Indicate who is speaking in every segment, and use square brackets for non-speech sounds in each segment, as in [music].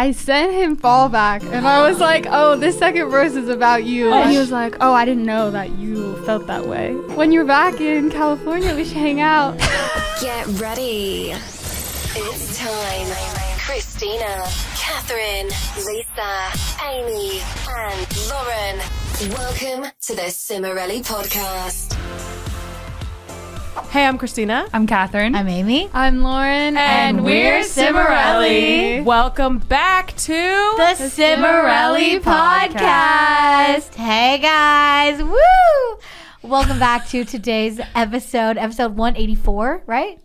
Speaker 1: I sent him fallback, and I was like, "Oh, this second verse is about you," and he was like, "Oh, I didn't know that you felt that way. When you're back in California, we should hang out." [laughs]
Speaker 2: Get ready. It's time. Christina, Catherine, Lisa, Amy, and Lauren. Welcome to the Cimorelli podcast.
Speaker 3: Hey, I'm Christina.
Speaker 4: I'm Catherine.
Speaker 5: I'm Amy.
Speaker 1: I'm Lauren,
Speaker 3: And we're Cimorelli. Welcome back to
Speaker 5: The Cimorelli Podcast. Hey guys, woo! Welcome back to today's episode, episode 184, right?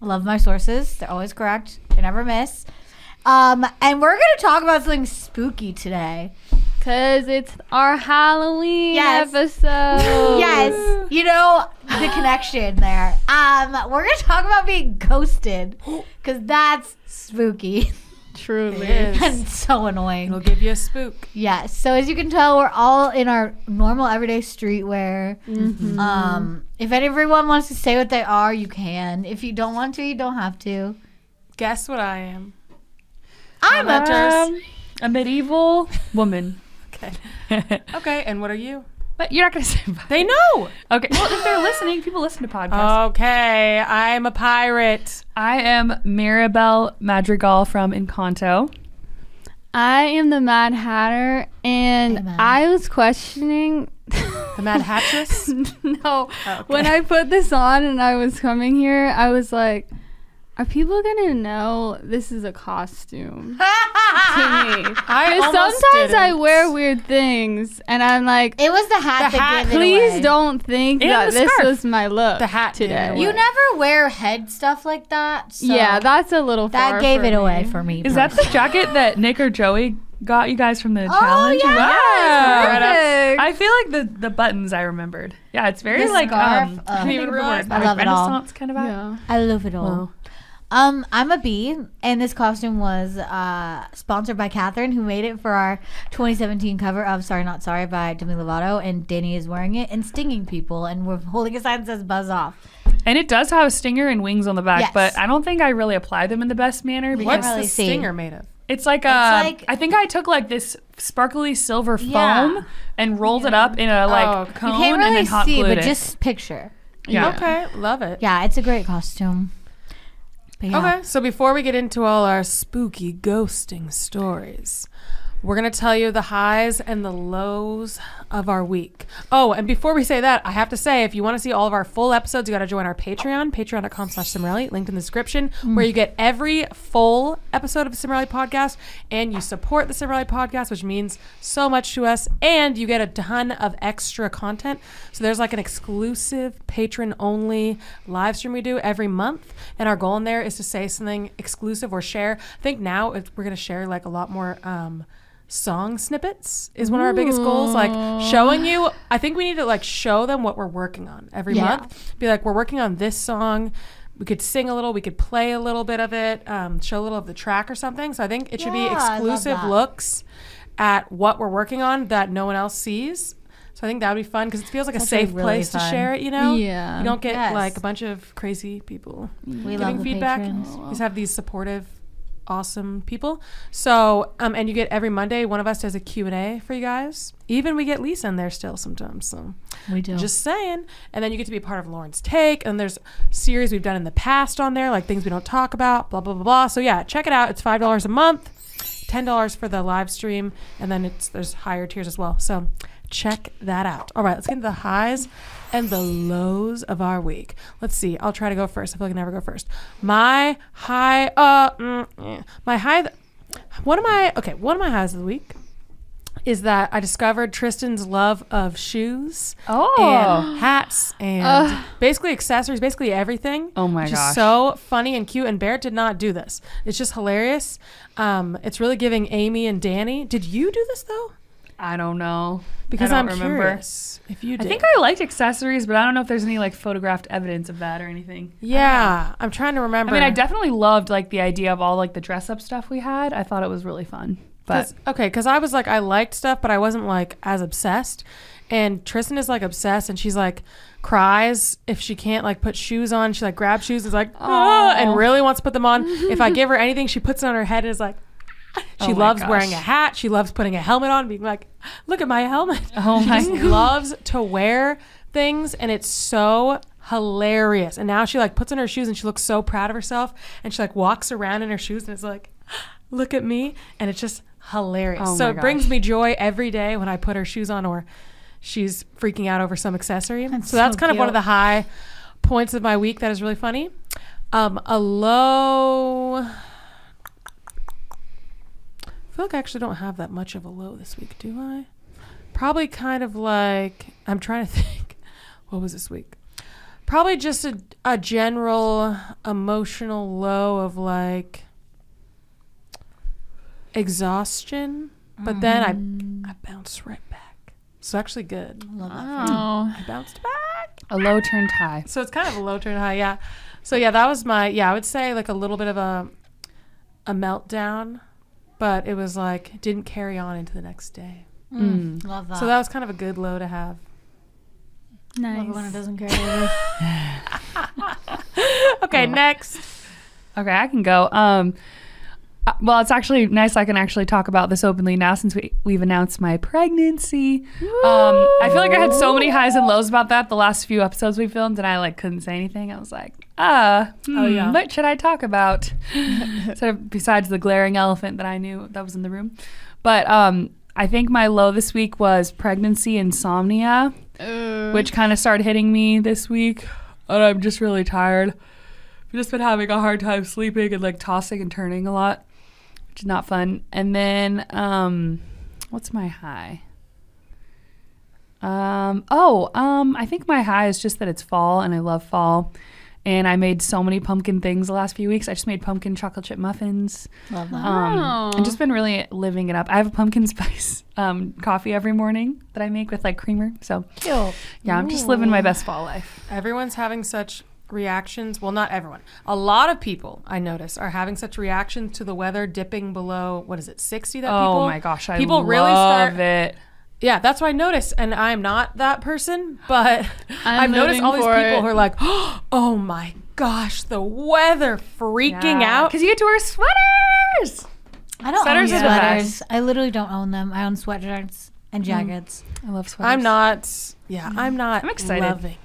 Speaker 5: I love my sources. They're always correct. They never miss. Um, and we're gonna talk about something spooky today.
Speaker 1: Cause it's our Halloween
Speaker 5: Yes.
Speaker 1: episode. [laughs]
Speaker 5: Yes, you know the connection there. Um, we're gonna talk about being ghosted because that's spooky
Speaker 1: truly. [laughs]
Speaker 3: It is.
Speaker 5: and so annoying.
Speaker 3: It'll give you a spook.
Speaker 5: Yes. So as you can tell, we're all in our normal everyday streetwear.
Speaker 1: Mm-hmm.
Speaker 5: Um, if everyone wants to say what they are, you can. If you don't want to, you don't have to.
Speaker 3: Guess what I am?
Speaker 5: I'm a
Speaker 4: Um, a medieval woman.
Speaker 3: Okay. [laughs] Okay, and what are you?
Speaker 4: But you're not gonna say. [laughs]
Speaker 3: They know.
Speaker 4: Okay. Well, if they're listening, people listen to podcasts.
Speaker 3: Okay, I'm a pirate.
Speaker 4: I am Maribel Madrigal from Encanto.
Speaker 1: I am the Mad Hatter, and
Speaker 5: Amen.
Speaker 1: I was questioning.
Speaker 3: The Mad Hattress. [laughs]
Speaker 1: no, oh, when I put this on and I was coming here, I was like, "Are people gonna know this is a costume?" [laughs] to me,
Speaker 3: I [laughs]
Speaker 1: sometimes I
Speaker 3: didn't.
Speaker 1: wear weird things, and I'm like,
Speaker 5: It was the hat
Speaker 3: The
Speaker 5: that
Speaker 3: hat,
Speaker 5: gave it
Speaker 1: "Please
Speaker 5: away.
Speaker 1: don't think
Speaker 4: And
Speaker 1: that this
Speaker 4: scarf.
Speaker 1: was my look."
Speaker 3: The hat
Speaker 1: today.
Speaker 5: You never wear head stuff like that. So
Speaker 1: yeah, that's a little. Funny.
Speaker 5: That
Speaker 1: far
Speaker 5: gave
Speaker 1: for
Speaker 5: it
Speaker 1: me.
Speaker 5: away for me.
Speaker 4: Is that the jacket that Nick or Joey got you guys from the
Speaker 5: Oh,
Speaker 4: challenge?
Speaker 5: yeah.
Speaker 4: Wow.
Speaker 1: Perfect.
Speaker 4: I feel like the the buttons I remembered. Yeah, it's very
Speaker 5: The
Speaker 4: like
Speaker 5: scarf,
Speaker 4: um.
Speaker 5: uh,
Speaker 4: I can't even realize
Speaker 5: I love it all.
Speaker 4: Renaissance kind of vibe.
Speaker 1: Yeah.
Speaker 5: I love it all.
Speaker 4: Wow.
Speaker 5: Um, I'm a bee, and this costume was uh, sponsored by Catherine, who made it for our 2017 cover of "Sorry Not Sorry" by Demi Lovato, and Dani is wearing it and stinging people, and we're holding a sign that says "Buzz Off."
Speaker 4: And it does have a stinger and wings on the back,
Speaker 5: Yes.
Speaker 4: but I don't think I really apply them in the best manner because
Speaker 3: What's
Speaker 5: really
Speaker 3: the
Speaker 5: see.
Speaker 3: stinger made of?
Speaker 4: It's like a.
Speaker 5: like-
Speaker 4: I think I took like this sparkly silver foam
Speaker 5: Yeah.
Speaker 4: and rolled it up in a like
Speaker 3: Oh,
Speaker 4: cone
Speaker 5: You can't
Speaker 4: and
Speaker 5: really
Speaker 4: then hot
Speaker 5: see,
Speaker 4: glued
Speaker 5: but
Speaker 4: it.
Speaker 5: just picture.
Speaker 4: yeah.
Speaker 3: Okay, love it.
Speaker 5: Yeah, it's a great costume. Yeah.
Speaker 3: Okay, so before we get into all our spooky ghosting stories, we're going to tell you the highs and the lows of our week. Oh, and before we say that, I have to say, if you want to see all of our full episodes, you got to join our Patreon, patreon.com slash Cimorelli, linked in the description, where you get every full episode of the Cimorelli podcast, and you support the Cimorelli podcast, which means so much to us, and you get a ton of extra content. So there's like an exclusive patron-only live stream we do every month, and our goal in there is to say something exclusive or share. I think now we're going to share like a lot more... Um, song snippets is one of our biggest goals like showing you i think we need to like show them what we're working on every
Speaker 5: Yeah.
Speaker 3: month be like we're working on this song we could sing a little we could play a little bit of it um, show a little of the track or something so i think it should
Speaker 5: Yeah,
Speaker 3: be exclusive looks at what we're working on that no one else sees so i think that would be fun because it feels like a safe
Speaker 5: really
Speaker 3: place to share it you know
Speaker 1: Yeah.
Speaker 3: you don't get
Speaker 5: Yes.
Speaker 3: like a bunch of crazy people
Speaker 5: we
Speaker 3: giving feedback.
Speaker 5: patrons.
Speaker 3: You just have these supportive, awesome people. So, um, and you get every Monday, one of us does a Q&A for you guys. Even we get Lisa in there still sometimes. So
Speaker 5: We do.
Speaker 3: just saying. And then you get to be a part of Lauren's Take. And there's series we've done in the past on there, like things we don't talk about, blah, blah, blah, blah. So yeah, check it out. It's $5 a month, $10 for the live stream. And then it's there's higher tiers as well. So check that out. All right, let's get into the highs and the lows of our week. Let's see. I'll try to go first. I feel like I never go first. My high, uh, mm, my high, th- one of my, okay, one of my highs of the week is that I discovered Tristan's love of shoes
Speaker 4: Oh.
Speaker 3: and hats and basically accessories, basically everything.
Speaker 4: Oh my gosh.
Speaker 3: so funny and cute. And Barrett did not do this. It's just hilarious. Um, it's really giving Amy and Dani. Did you do this though?
Speaker 4: I don't know
Speaker 3: Because
Speaker 4: I
Speaker 3: I'm
Speaker 4: remember.
Speaker 3: curious if you Did.
Speaker 4: I think I liked accessories, but I don't know if there's any like photographed evidence of that or anything.
Speaker 3: yeah, I'm trying to remember.
Speaker 4: I mean, I definitely loved like the idea of all like the dress up stuff we had. I thought it was really fun. But
Speaker 3: 'Cause- okay, because I was like, I liked stuff, but I wasn't like as obsessed. And Tristan is like obsessed, and she's like cries if she can't like put shoes on. She like grabs shoes, is like, ah, and really wants to put them on. [laughs] if I give her anything, she puts it on her head and is like, She
Speaker 4: Oh
Speaker 3: loves wearing a hat. She loves putting a helmet on, being like, "Look at my helmet." [laughs]
Speaker 4: Oh
Speaker 3: she
Speaker 4: my
Speaker 3: just loves to wear things, and it's so hilarious. And now she like puts on her shoes, and she looks so proud of herself, and she like walks around in her shoes, and it's like, [gasps] "Look at me," and it's just hilarious.
Speaker 4: Oh
Speaker 3: so it brings me joy every day when I put her shoes on, or she's freaking out over some accessory.
Speaker 5: That's
Speaker 3: so that's
Speaker 5: so
Speaker 3: kind of one of the high points of my week that is really funny. Um, a low. I feel like I actually don't have that much of a low this week, do I? Probably kind of like I'm trying to [laughs] think. What was this week? Probably just a, a general emotional low of like exhaustion, but then I mm. I bounced right back. So actually good.
Speaker 5: Love that.
Speaker 1: Oh.
Speaker 3: I bounced back.
Speaker 4: A low turned high.
Speaker 3: So it's kind of a low turned high, yeah. So yeah, that was my yeah. I would say like a little bit of a a meltdown, but it was like didn't carry on into the next day.
Speaker 4: Mm.
Speaker 5: Love that.
Speaker 3: So that was kind of a good low to have.
Speaker 1: Nice.
Speaker 5: Love it when it doesn't carry [laughs] over. [laughs]
Speaker 3: Okay, next.
Speaker 4: Okay, I can go. Um, uh, well, it's actually nice I can actually talk about this openly now since we, we've announced my pregnancy. Um, I feel like I had so many highs and lows about that the last few episodes we filmed, and I like couldn't say anything. I was like, ah,
Speaker 3: Oh,
Speaker 4: hmm,
Speaker 3: yeah.
Speaker 4: what should I talk about? [laughs] sort of besides the glaring elephant that I knew that was in the room. But um, I think my low this week was pregnancy insomnia
Speaker 1: Uh,
Speaker 4: which kind of started hitting me this week. And I'm just really tired. I've just been having a hard time sleeping and like tossing and turning a lot, which is not fun. And then, um, what's my high? Um, oh, um, I think my high is just that it's fall and I love fall. And I made so many pumpkin things the last few weeks. I just made pumpkin chocolate chip muffins.
Speaker 5: Love that.
Speaker 4: Um. I've just been really living it up. I have a pumpkin [laughs] spice um, coffee every morning that I make with like creamer. So
Speaker 5: Cute.
Speaker 4: yeah, I'm just living my best fall life.
Speaker 3: Everyone's having such reactions. Well, not everyone. A lot of people I notice are having such reactions to the weather dipping below. What is it? Sixty. That oh people.
Speaker 4: oh my gosh, I
Speaker 3: people
Speaker 4: love
Speaker 3: really start
Speaker 4: it.
Speaker 3: Yeah, that's what I notice, and I'm not that person, but [laughs] I've noticed all these people
Speaker 1: it.
Speaker 3: who are like, [gasps] "Oh my gosh, the weather freaking out."
Speaker 4: because you get to wear sweaters.
Speaker 5: I don't
Speaker 4: Sweaters
Speaker 5: own sweaters. I literally don't own them. I own sweatshirts and mm. jackets.
Speaker 4: I love sweaters.
Speaker 3: I'm not. Yeah, mm. I'm not.
Speaker 4: I'm excited.
Speaker 3: loving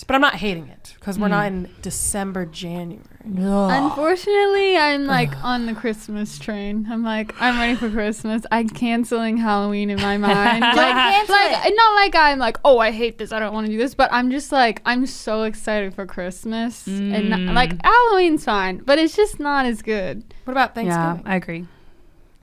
Speaker 3: it, but I'm not hating it because we're not in December, January.
Speaker 1: Unfortunately, I'm like on the Christmas train. I'm like, I'm ready for Christmas. I'm canceling Halloween in my [laughs] mind. like,
Speaker 5: cancel
Speaker 1: like
Speaker 5: it.
Speaker 1: not like I'm like, oh, I hate this. I don't want to do this. But I'm just like, I'm so excited for Christmas, and not-
Speaker 4: Mm.
Speaker 1: like Halloween's fine, but it's just not as good.
Speaker 3: What about Thanksgiving?
Speaker 4: Yeah,
Speaker 3: Thanksgiving?
Speaker 4: I agree.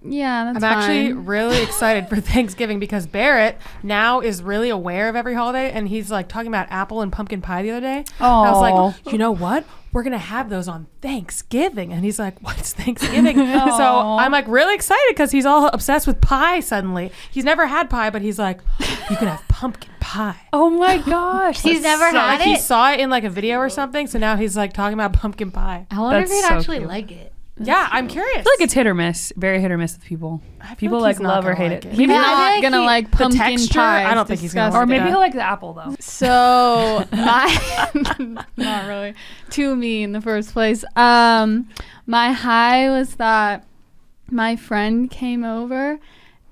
Speaker 1: Yeah, that's
Speaker 3: I'm actually really [laughs] excited for Thanksgiving because Barrett now is really aware of every holiday, and he's like talking about apple and pumpkin pie the other day. And I was like, you know what? We're gonna have those on Thanksgiving, and he's like, "What's Thanksgiving?" [laughs] so I'm like really excited because he's all obsessed with pie. Suddenly, he's never had pie, but he's like, "You can have pumpkin pie."
Speaker 4: Oh my [laughs] gosh,
Speaker 5: He's never
Speaker 3: So,
Speaker 5: had
Speaker 3: like, he saw it in like a video or something, so now he's like talking about pumpkin pie.
Speaker 5: I wonder
Speaker 4: That's
Speaker 5: if he'd
Speaker 4: so
Speaker 5: actually
Speaker 4: cute.
Speaker 5: like it.
Speaker 3: Yeah, I'm curious.
Speaker 4: I feel like it's hit or miss. Very hit or miss with people. People
Speaker 3: like
Speaker 4: like love or hate
Speaker 3: like
Speaker 4: it.
Speaker 3: it.
Speaker 4: Maybe
Speaker 1: He's
Speaker 5: I
Speaker 1: not
Speaker 5: feel like
Speaker 1: gonna
Speaker 5: he-
Speaker 1: like
Speaker 3: the
Speaker 1: pumpkin
Speaker 3: texture,
Speaker 1: pie.
Speaker 3: I don't
Speaker 1: It's
Speaker 3: think he's gonna
Speaker 1: disgusting.
Speaker 4: or maybe
Speaker 3: Yeah.
Speaker 4: he'll like the apple though. [laughs]
Speaker 1: So [laughs] my [laughs] not really to me in the first place. Um, my high was that my friend came over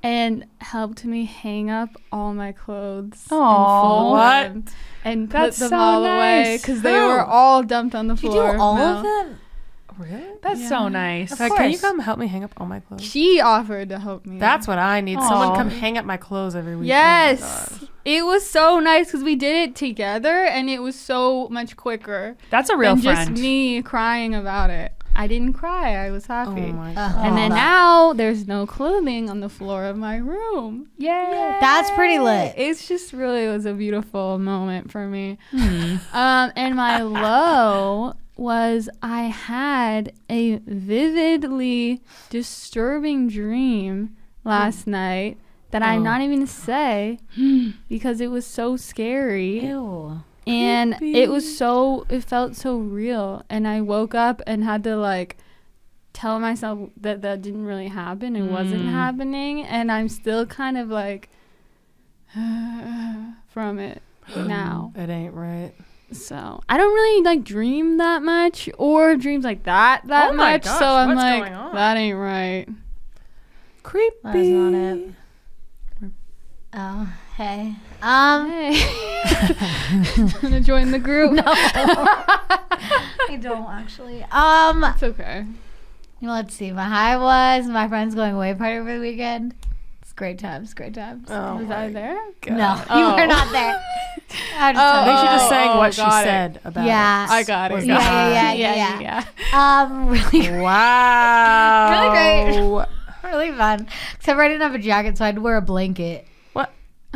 Speaker 1: and helped me hang up all my clothes. and
Speaker 4: Aw.
Speaker 1: fold
Speaker 3: What?
Speaker 1: them And put
Speaker 4: That's
Speaker 1: them
Speaker 4: so
Speaker 1: all away
Speaker 4: nice.
Speaker 1: because they
Speaker 3: Who?
Speaker 1: were all dumped on the
Speaker 5: You do
Speaker 1: floor.
Speaker 5: all
Speaker 1: No.
Speaker 5: of them?
Speaker 3: Really.
Speaker 4: That's so nice.
Speaker 5: Of
Speaker 3: Like, can you come help me hang up all my clothes?
Speaker 1: She offered to help me.
Speaker 3: That's what I need. Someone come hang up my clothes every week. Oh
Speaker 1: Yes.
Speaker 3: God.
Speaker 1: it was so nice because we did it together and it was so much quicker
Speaker 4: That's a real
Speaker 1: than
Speaker 4: friend.
Speaker 1: just me crying about it. I didn't cry. I was
Speaker 3: Oh
Speaker 1: happy.
Speaker 3: my
Speaker 5: Uh,
Speaker 3: god.
Speaker 1: and
Speaker 5: Oh,
Speaker 1: then
Speaker 5: that-
Speaker 1: now there's no clothing on the floor of my room.
Speaker 4: Yay.
Speaker 5: That's pretty lit.
Speaker 1: It's just really it was a beautiful moment for me.
Speaker 4: Hmm.
Speaker 1: Um, and my low was I had a vividly disturbing dream last night that I'm
Speaker 3: Oh.
Speaker 1: not even to say [gasps] because it was so scary
Speaker 5: Ew.
Speaker 1: and it was so it felt so real and i woke up and had to like tell myself that that didn't really happen it wasn't
Speaker 4: Mm.
Speaker 1: happening and i'm still kind of like [sighs] from it [gasps] now
Speaker 3: It ain't right.
Speaker 1: So i don't really like dream that much or dreams like that that
Speaker 3: Oh my
Speaker 1: much
Speaker 3: gosh,
Speaker 1: so i'm
Speaker 3: what's
Speaker 1: like
Speaker 3: going on?
Speaker 1: that ain't right
Speaker 3: Creepy.
Speaker 5: That's not it. Oh, hey. Um,
Speaker 1: Hey. [laughs] [laughs] Gonna join the group?
Speaker 5: No, [laughs] I don't actually. Um,
Speaker 1: It's okay.
Speaker 5: let's see. My high was my friends going away party over the weekend. It's great times, great times.
Speaker 3: Oh
Speaker 1: Was I there?
Speaker 5: No, you
Speaker 1: Oh.
Speaker 5: were not there. [laughs] I just
Speaker 1: Oh,
Speaker 3: I think she just sang
Speaker 1: oh,
Speaker 3: what she
Speaker 1: got it.
Speaker 3: said about
Speaker 5: Yeah.
Speaker 3: it.
Speaker 1: I got it.
Speaker 3: Was
Speaker 5: Yeah,
Speaker 3: the [laughs]
Speaker 5: yeah, yeah, yeah.
Speaker 1: yeah.
Speaker 5: um, really, [laughs]
Speaker 3: Wow.
Speaker 5: Really great. really fun. Except I didn't have a jacket, so I had to wear a blanket.
Speaker 3: What?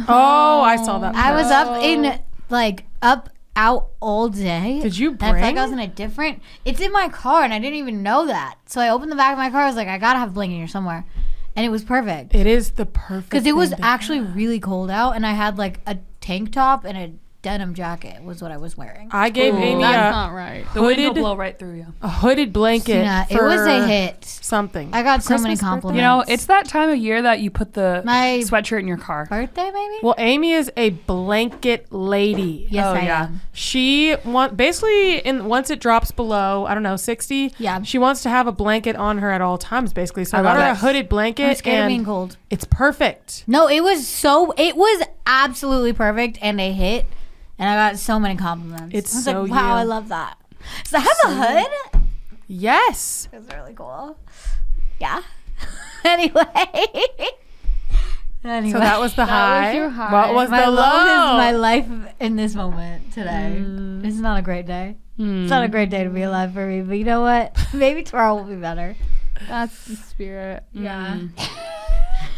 Speaker 3: Oh, I saw that.
Speaker 5: I was up in like up out all day.
Speaker 3: Did you
Speaker 5: And I felt like? I was in a different. It's in my car, and I didn't even know that. So I opened the back of my car. I was like, I gotta have a blanket here somewhere, and it was perfect
Speaker 3: It is the perfect.
Speaker 5: because it was
Speaker 3: to-
Speaker 5: actually really cold out, and I had like a tank top and a denim jacket was what I was wearing.
Speaker 3: I gave Amy
Speaker 1: That's
Speaker 3: a,
Speaker 1: not right.
Speaker 4: The wind will
Speaker 3: Hooded-
Speaker 4: blow right through you.
Speaker 3: a hooded blanket.
Speaker 5: Yeah, it was a hit.
Speaker 3: Something.
Speaker 5: I got so many
Speaker 3: Christmas, birthday?
Speaker 5: compliments.
Speaker 4: You know, it's that time of year that you put the
Speaker 5: My-
Speaker 4: sweatshirt in your car.
Speaker 5: Birthday, maybe.
Speaker 3: Well, Amy is a blanket lady.
Speaker 5: yes,
Speaker 4: oh,
Speaker 5: I
Speaker 4: yeah.
Speaker 5: am.
Speaker 3: She want basically in once it drops below, I don't know, sixty.
Speaker 5: Yeah.
Speaker 3: She wants to have a blanket on her at all times, basically. So I,
Speaker 4: I
Speaker 3: got
Speaker 4: love
Speaker 3: her a hooded blanket,
Speaker 5: I'm scared of being cold.
Speaker 3: it's perfect.
Speaker 5: No, it was so. It was absolutely perfect and a hit, and I got so many compliments.
Speaker 3: It's
Speaker 5: I was
Speaker 3: so
Speaker 5: like, wow,
Speaker 3: you.
Speaker 5: I love that. So I have a hood.
Speaker 3: Yes.
Speaker 5: It's really cool. Yeah. anyway. [laughs] anyway.
Speaker 3: So that was the
Speaker 1: That was
Speaker 3: high.
Speaker 1: your high.
Speaker 3: What was
Speaker 5: my
Speaker 3: the
Speaker 5: low
Speaker 3: low?
Speaker 5: is my life in this moment today.
Speaker 3: Mm.
Speaker 5: It's not a great day. It's not a great day to be alive for me, but you know what? [laughs] Maybe tomorrow will be better.
Speaker 1: That's the spirit. Yeah. [laughs]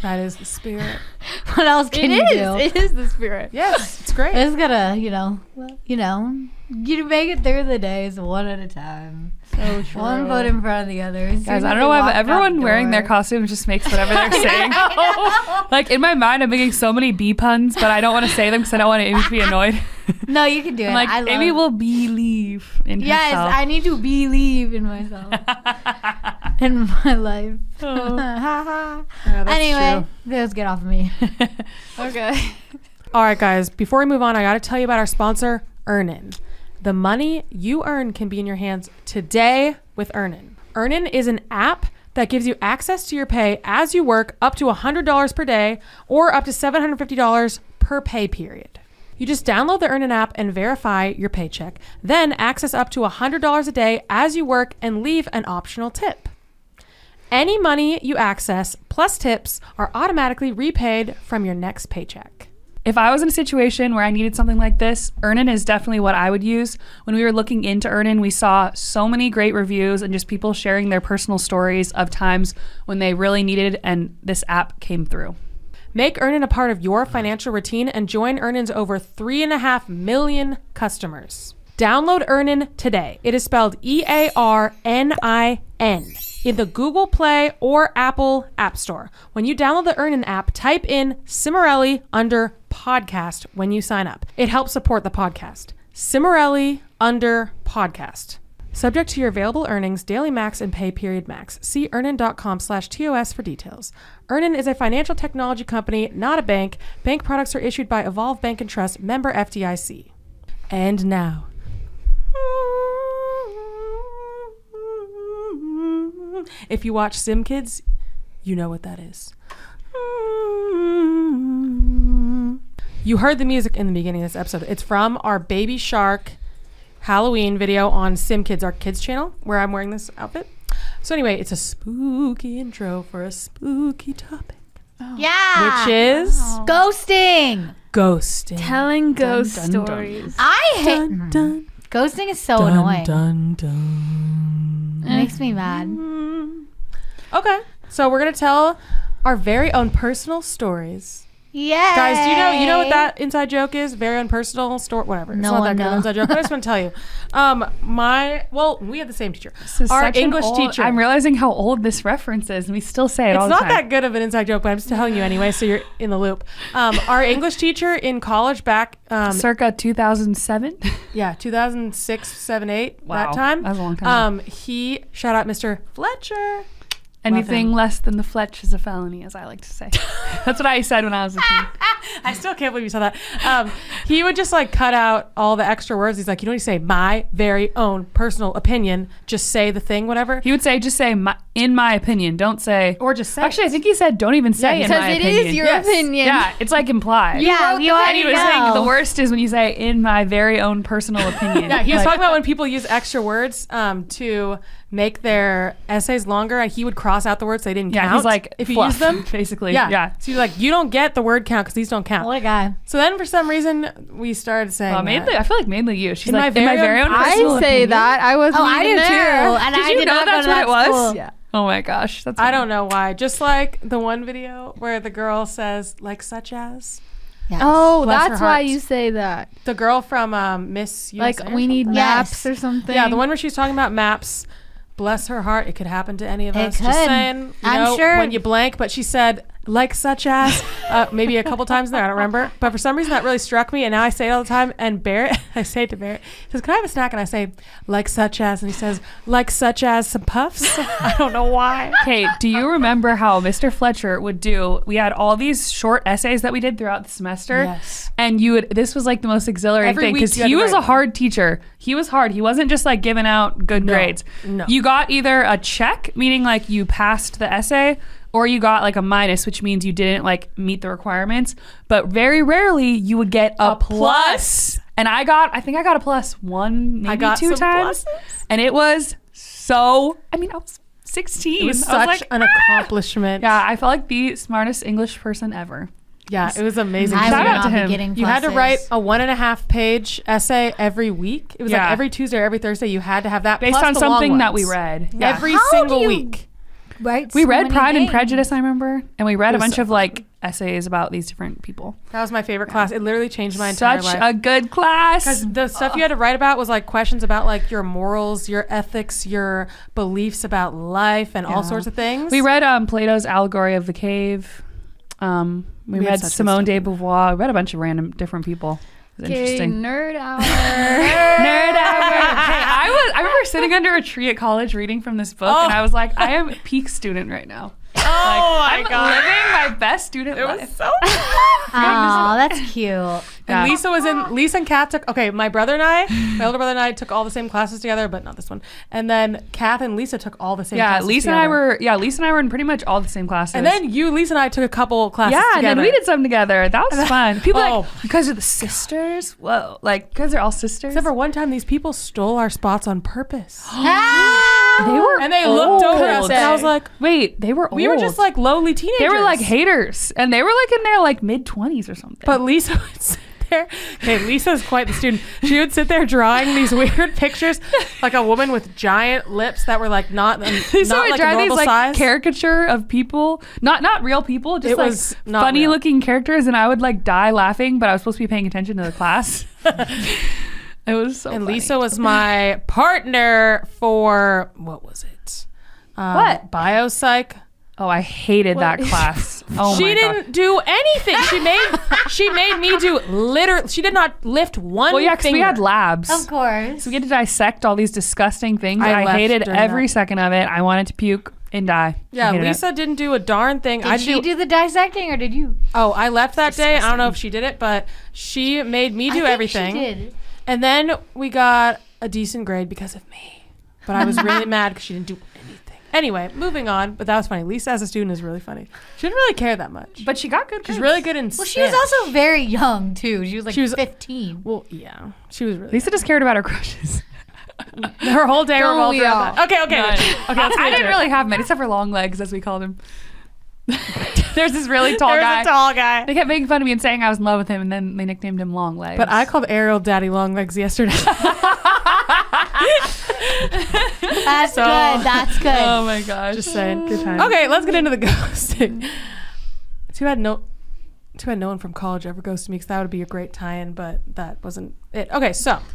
Speaker 3: that is the spirit. [laughs]
Speaker 5: What else
Speaker 1: It
Speaker 5: can you do?
Speaker 1: is. It is the spirit.
Speaker 3: Yes, it's great.
Speaker 5: It's gonna, you know, you know, you make it through the days one at a time.
Speaker 1: So true.
Speaker 5: One foot in front of the other. As
Speaker 4: Guys, I don't know why, but everyone
Speaker 5: the
Speaker 4: wearing their costumes just makes whatever they're [laughs] saying. [laughs] like in my mind, I'm making so many bee puns, but I don't want to say them because I don't want Amy to be annoyed.
Speaker 5: No, you can do it.
Speaker 4: I'm like,
Speaker 5: I love
Speaker 4: Amy will believe in
Speaker 5: Yes,
Speaker 4: herself.
Speaker 5: Yes, I need to believe in myself, [laughs] in my life.
Speaker 4: Oh. [laughs]
Speaker 3: Yeah,
Speaker 5: anyway,
Speaker 3: true.
Speaker 5: let's get off of me. [laughs]
Speaker 1: Okay.
Speaker 3: All right, guys. Before we move on, I got to tell you about our sponsor, Earnin. The money you earn can be in your hands today with Earnin. Earnin is an app that gives you access to your pay as you work up to $100 per day or up to $750 per pay period. You just download the Earnin app and verify your paycheck, then access up to $100 a day as you work and leave an optional tip. Any money you access plus tips are automatically repaid from your next paycheck.
Speaker 4: If I was in a situation where I needed something like this, Earnin is definitely what I would use. When we were looking into Earnin, we saw so many great reviews and just people sharing their personal stories of times when they really needed and this app came through.
Speaker 3: Make Earnin a part of your financial routine and join Earnin's over 3.5 million customers. Download Earnin today. It is spelled E A R N I N in the Google Play or Apple App Store. When you download the Earnin app, type in Cimorelli under podcast when you sign up. It helps support the podcast. Cimorelli under podcast. Subject to your available earnings, daily max, and pay period max. See earnin.com slash TOS for details. Earnin is a financial technology company, not a bank. Bank products are issued by Evolve Bank and Trust, member FDIC. And now. If you watch Sim Kids, you know what that is. You heard the music in the beginning of this episode. It's from our Baby Shark Halloween video on Sim Kids, our kids channel, where I'm wearing this outfit. So anyway, it's a spooky intro for a spooky topic, oh.
Speaker 5: yeah.
Speaker 3: which is oh.
Speaker 5: ghosting.
Speaker 3: ghosting.
Speaker 1: Telling ghost
Speaker 4: dun, dun.
Speaker 1: stories.
Speaker 5: I hate
Speaker 3: Dun, dun,
Speaker 5: ghosting. Is so
Speaker 3: dun,
Speaker 5: annoying. It makes me mad. Mm.
Speaker 3: Okay, so we're gonna tell our very own personal stories.
Speaker 5: Yeah,
Speaker 3: Guys, do you know you know what that inside joke is? Very unpersonal story, whatever. It's
Speaker 5: No
Speaker 3: not
Speaker 5: one
Speaker 3: that good
Speaker 5: knows.
Speaker 3: inside joke, but I just want to tell you. Um, my well, we had the same teacher.
Speaker 4: This
Speaker 3: Our
Speaker 4: such an
Speaker 3: English
Speaker 4: old-
Speaker 3: teacher.
Speaker 4: I'm realizing how old this reference is, and we still say it all
Speaker 3: It's
Speaker 4: the
Speaker 3: not
Speaker 4: time.
Speaker 3: that good of an inside joke, but I'm just telling you anyway, so you're in the loop. Um, our English teacher in college back, um,
Speaker 4: Circa 2007. [laughs]
Speaker 3: yeah, 2006, 7, 8,
Speaker 4: Wow,
Speaker 3: that time.
Speaker 4: that was a long time.
Speaker 3: Um, he, shout out Mr. Fletcher.
Speaker 4: Anything
Speaker 3: him.
Speaker 4: less than the Fletch is a felony, as I like to say. [laughs] That's what I said when I was a teen. [laughs]
Speaker 3: I still can't believe you said that. Um, he would just like cut out all the extra words. He's like, you know what you say? My very own personal opinion. Just say the thing, whatever.
Speaker 4: He would say, just say, my, in my opinion. Don't say.
Speaker 3: Or just say
Speaker 4: Actually, I think he said, don't even say,
Speaker 3: Yeah,
Speaker 4: in my
Speaker 1: it
Speaker 4: opinion.
Speaker 1: is your
Speaker 3: Yes.
Speaker 1: opinion.
Speaker 4: Yeah, it's like implied.
Speaker 5: Yeah, you
Speaker 4: And
Speaker 5: already
Speaker 4: he was
Speaker 5: know.
Speaker 4: saying the worst is when you say, in my very own personal [laughs] opinion.
Speaker 3: Yeah, he was
Speaker 4: Like,
Speaker 3: talking about when people use extra words um, to make their essays longer, and he would cross out the words they didn't
Speaker 4: Yeah,
Speaker 3: count.
Speaker 4: he's like,
Speaker 3: if you
Speaker 4: fluff,
Speaker 3: use them, [laughs]
Speaker 4: basically.
Speaker 3: yeah,
Speaker 4: Yeah.
Speaker 3: So you're like, you don't get the word count because these don't count.
Speaker 5: What a guy.
Speaker 3: So then, for some reason, we started saying
Speaker 4: Well,
Speaker 3: that.
Speaker 4: mainly, I feel like mainly you. She's
Speaker 3: In
Speaker 4: like,
Speaker 3: my
Speaker 4: in my
Speaker 3: very
Speaker 4: very
Speaker 3: own-
Speaker 4: own
Speaker 1: I say
Speaker 4: opinion.
Speaker 1: that. I was.
Speaker 5: Oh, I do
Speaker 1: there.
Speaker 5: too. And
Speaker 4: Did
Speaker 5: I
Speaker 4: you
Speaker 5: did
Speaker 4: know
Speaker 5: not
Speaker 4: that's what
Speaker 5: that
Speaker 4: it was?
Speaker 5: school.
Speaker 3: Yeah.
Speaker 4: Oh my gosh, that's
Speaker 3: I don't know why. Just like the one video where the girl says, like, such as
Speaker 5: Yes.
Speaker 1: Oh,
Speaker 3: Bless
Speaker 1: that's why you say that.
Speaker 3: the girl from um, Miss USA.
Speaker 1: Like we need
Speaker 3: something.
Speaker 1: maps
Speaker 5: Yes.
Speaker 1: or something.
Speaker 3: Yeah, the one where she's talking about maps. Bless her heart. It could happen to any of
Speaker 5: It
Speaker 3: us.
Speaker 5: could.
Speaker 3: Just saying. You
Speaker 5: I'm
Speaker 3: know,
Speaker 5: sure-
Speaker 3: when you blank, but she said like such as uh, maybe a couple times there. I don't remember, but for some reason that really struck me, and now I say it all the time. And Barrett, [laughs] I say it to Barrett, he says, "Can I have a snack?" And I say like such as, and he says like such as some puffs. [laughs] I don't know why.
Speaker 4: Okay, do you remember how Mr. Fletcher would do? We had all these short essays that we did throughout the semester.
Speaker 3: Yes.
Speaker 4: And you would this was like the most exhilarating
Speaker 3: Every
Speaker 4: thing because he was a hard teacher. He was hard. He wasn't just like giving out good
Speaker 3: No,
Speaker 4: grades.
Speaker 3: no.
Speaker 4: You got either a check, meaning like you passed the essay, or you got like a minus, which means you didn't like meet the requirements. But very rarely you would get a,
Speaker 3: A plus.
Speaker 4: And I got I think I got a plus one, maybe
Speaker 3: I got
Speaker 4: two
Speaker 3: some
Speaker 4: times.
Speaker 3: pluses.
Speaker 4: And it was so I mean I was 16.
Speaker 3: It was
Speaker 4: I
Speaker 3: such
Speaker 4: like,
Speaker 3: an ah! accomplishment.
Speaker 4: yeah, I felt like the smartest English person ever.
Speaker 3: yeah, it was amazing.
Speaker 5: I
Speaker 4: Shout out to him.
Speaker 3: You had to write a one and a half page essay every week. It was
Speaker 4: Yeah.
Speaker 3: like every Tuesday or every Thursday. You had to have that
Speaker 4: Based
Speaker 3: plus
Speaker 4: on
Speaker 3: the long
Speaker 4: something that we
Speaker 3: ones.
Speaker 4: read.
Speaker 3: Every
Speaker 5: How do
Speaker 3: single
Speaker 5: you
Speaker 3: week.
Speaker 5: Right?
Speaker 4: We
Speaker 5: so
Speaker 4: read
Speaker 5: many
Speaker 4: Pride and. Prejudice, I remember, and we read a bunch
Speaker 3: so
Speaker 4: of like essays about these different people.
Speaker 3: That was my favorite class. It literally changed my entire
Speaker 4: Such
Speaker 3: life.
Speaker 4: Such a good class.
Speaker 3: Because the stuff you had to write about was like questions about like your morals, your ethics, your beliefs about life, and all sorts of things.
Speaker 4: We read um, Plato's Allegory of the Cave. Um, we,
Speaker 3: We
Speaker 4: read Simone de Beauvoir. We read a bunch of random different people. Was
Speaker 1: Okay,
Speaker 4: interesting.
Speaker 1: nerd [laughs] hour.
Speaker 4: Nerd hour. Hey, I was. I remember sitting under a tree at college reading from this book, oh. and I was like, I am a peak student right now.
Speaker 3: Oh
Speaker 4: I'm living my best student it life.
Speaker 3: Was so. [laughs]
Speaker 5: Aw, that's cute.
Speaker 4: Yeah.
Speaker 3: And Lisa was in. Lisa and Kat took. Okay, my brother and I, my older brother and I took all the same classes together, but not this one. And then Kath and Lisa took all the same.
Speaker 4: yeah,
Speaker 3: classes
Speaker 4: Lisa and I were. Yeah, Lisa and I were in pretty much all the same classes.
Speaker 3: And then you, Lisa, and I took a couple classes.
Speaker 4: yeah, and then we did some together. That was [laughs] fun. People
Speaker 3: Oh.
Speaker 4: like because of the sisters. Whoa, like because they're all sisters.
Speaker 3: Except for one time, these people stole our spots on purpose, [gasps] [gasps] [gasps]
Speaker 4: they were
Speaker 3: and they looked over us,
Speaker 4: old.
Speaker 3: and I was like,
Speaker 4: Wait, they were. old.
Speaker 3: we were just like lowly teenagers.
Speaker 4: They were like haters, and they were like in their like mid twenties or something.
Speaker 3: But Lisa [laughs] would sit there. Okay, Lisa's quite the student. She would sit there drawing these [laughs] weird pictures, like a woman with giant lips that were like not, [laughs] um,
Speaker 4: Lisa
Speaker 3: not
Speaker 4: would
Speaker 3: like a
Speaker 4: draw these
Speaker 3: normal
Speaker 4: like
Speaker 3: size.
Speaker 4: caricature of people, not not real people, just
Speaker 3: It
Speaker 4: like
Speaker 3: was not
Speaker 4: funny
Speaker 3: real.
Speaker 4: looking characters, and I would like die laughing, but I was supposed to be paying attention to the class. It was so.
Speaker 3: and
Speaker 4: funny.
Speaker 3: Lisa was my partner for what was it? Um,
Speaker 4: What?
Speaker 3: biopsych.
Speaker 4: Oh, I hated that [laughs] class. Oh
Speaker 3: she
Speaker 4: my
Speaker 3: didn't
Speaker 4: God.
Speaker 3: do anything. She made she made me do literally. She did not lift one.
Speaker 4: Well, yeah, because we had labs.
Speaker 5: Of course.
Speaker 4: So we had to dissect all these disgusting things.
Speaker 3: I
Speaker 4: I, hated every
Speaker 3: that.
Speaker 4: second of it. I wanted to puke and die.
Speaker 3: Yeah,
Speaker 4: hated it.
Speaker 3: Lisa didn't do a darn thing.
Speaker 5: Did
Speaker 3: I
Speaker 5: she do the dissecting or did you?
Speaker 3: Oh, I left that day. I don't know if she did it, but she made me
Speaker 5: I
Speaker 3: do
Speaker 5: think
Speaker 3: everything.
Speaker 5: She did.
Speaker 3: And then we got a decent grade because of me. But I was really [laughs] mad because she didn't do anything. Anyway, moving on. But that was funny. Lisa as a student is really funny. She didn't really care that much.
Speaker 4: But she got good.
Speaker 3: She's
Speaker 4: grades.
Speaker 3: really good in
Speaker 5: Well, she was also very young too. She was like
Speaker 3: She was- uh,
Speaker 5: 15.
Speaker 3: Well, yeah. She was really
Speaker 4: Lisa just cared about her crushes.
Speaker 3: Her whole day
Speaker 1: Don't
Speaker 3: revolved
Speaker 1: we
Speaker 3: around
Speaker 1: all?
Speaker 3: that. Okay, okay.
Speaker 4: None. [laughs]
Speaker 3: Okay, let's
Speaker 4: I
Speaker 3: get
Speaker 4: didn't
Speaker 3: it.
Speaker 4: really have many, except for long legs, as we called him. [laughs] There's this really tall
Speaker 3: There's
Speaker 4: guy.
Speaker 3: a tall guy.
Speaker 4: They kept making fun of me and saying I was in love with him, and then they nicknamed him Long Legs.
Speaker 3: But I called Ariel Daddy Long Legs yesterday. [laughs]
Speaker 5: That's
Speaker 3: So-
Speaker 5: good. That's good.
Speaker 4: oh my gosh,
Speaker 3: Just saying.
Speaker 4: Good time.
Speaker 3: Okay, let's get into the ghosting. [laughs] Too bad no, too bad no one from college ever ghosted me because that would be a great tie-in, but that wasn't it. Okay, so [clears throat]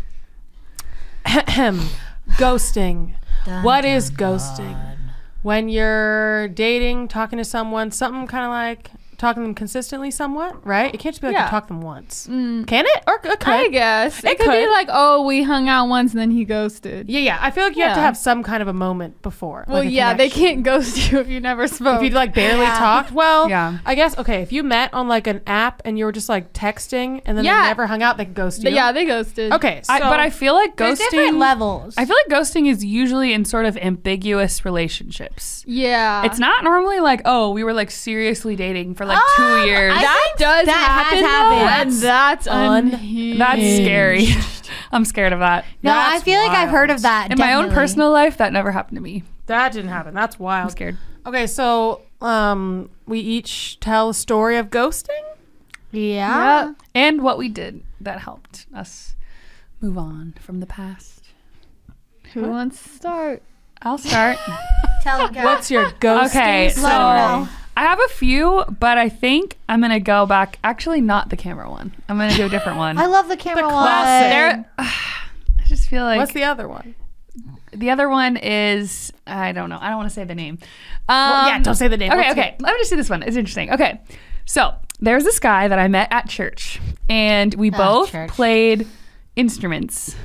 Speaker 3: [clears throat] ghosting.
Speaker 5: Dun,
Speaker 3: What
Speaker 5: dun,
Speaker 3: is ghosting? When you're dating, talking to someone, something kind of like talking to them consistently, somewhat, right? It can't just be like
Speaker 1: Yeah.
Speaker 3: you talk to them once.
Speaker 1: Mm,
Speaker 3: Can it? Or it could.
Speaker 1: I guess it,
Speaker 3: It
Speaker 1: could, be like, oh, we hung out once and then he ghosted.
Speaker 3: Yeah, yeah. I feel like you have to have some kind of a moment before.
Speaker 1: well,
Speaker 3: like a
Speaker 1: yeah, they can't ghost you if you never spoke.
Speaker 3: If you like barely
Speaker 5: Yeah.
Speaker 3: talked, well,
Speaker 4: Yeah.
Speaker 3: I guess okay. If you met on like an app and you were just like texting and then
Speaker 1: Yeah.
Speaker 3: they never hung out, they could ghost you.
Speaker 1: But yeah, they ghosted.
Speaker 3: Okay, so
Speaker 4: I, but I feel like
Speaker 5: There's different
Speaker 4: ghosting.
Speaker 5: levels.
Speaker 4: I feel like ghosting is usually in sort of ambiguous relationships.
Speaker 1: Yeah,
Speaker 4: It's not normally like, oh, we were like seriously dating for like
Speaker 5: Um,
Speaker 4: two years.
Speaker 5: I
Speaker 1: that does
Speaker 5: that has
Speaker 1: happen,
Speaker 5: happened.
Speaker 1: though, and that's
Speaker 3: un-
Speaker 4: That's scary. [laughs] [laughs] I'm scared of that.
Speaker 5: no, I
Speaker 3: That's
Speaker 5: feel like I've heard of that.
Speaker 4: In my own personal life, that never happened to me.
Speaker 3: that didn't happen. That's
Speaker 4: I'm
Speaker 3: wild.
Speaker 4: scared.
Speaker 3: Okay, so um, we each tell a story of ghosting.
Speaker 5: Yeah.
Speaker 1: Yep.
Speaker 4: And what we did that helped us move on from the past.
Speaker 1: Who wants to start?
Speaker 4: I'll start. [laughs]
Speaker 5: Tell them.
Speaker 3: What's your ghosting
Speaker 4: okay, so
Speaker 5: Let 'em know.
Speaker 4: I have a few, but I think I'm gonna go back. Actually, not the camera one. I'm gonna do a different [laughs] one.
Speaker 5: I love the camera one.
Speaker 3: classic.
Speaker 4: There, I just feel like
Speaker 3: What's the other one?
Speaker 4: the other one is I don't know. I don't want to say the name. Um,
Speaker 3: Well, yeah, don't say the name.
Speaker 4: Okay,
Speaker 3: Let's
Speaker 4: okay. Let me just do this one. It's interesting. Okay, so there's this guy that I met at church, and we both
Speaker 5: church.
Speaker 4: played instruments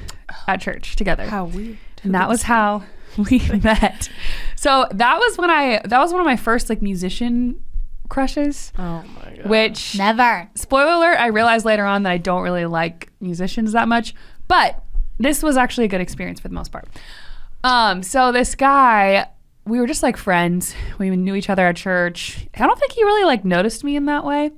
Speaker 4: at church together.
Speaker 3: How weird.
Speaker 4: and that was how [laughs] we met. So that was when I that was one of my first like musician crushes,
Speaker 3: Oh my god.
Speaker 4: which
Speaker 5: Never.
Speaker 4: spoiler alert, I realized later on that I don't really like musicians that much, but this was actually a good experience for the most part. Um, so this guy, we were just like friends. We knew each other at church. I don't think he really like noticed me in that way.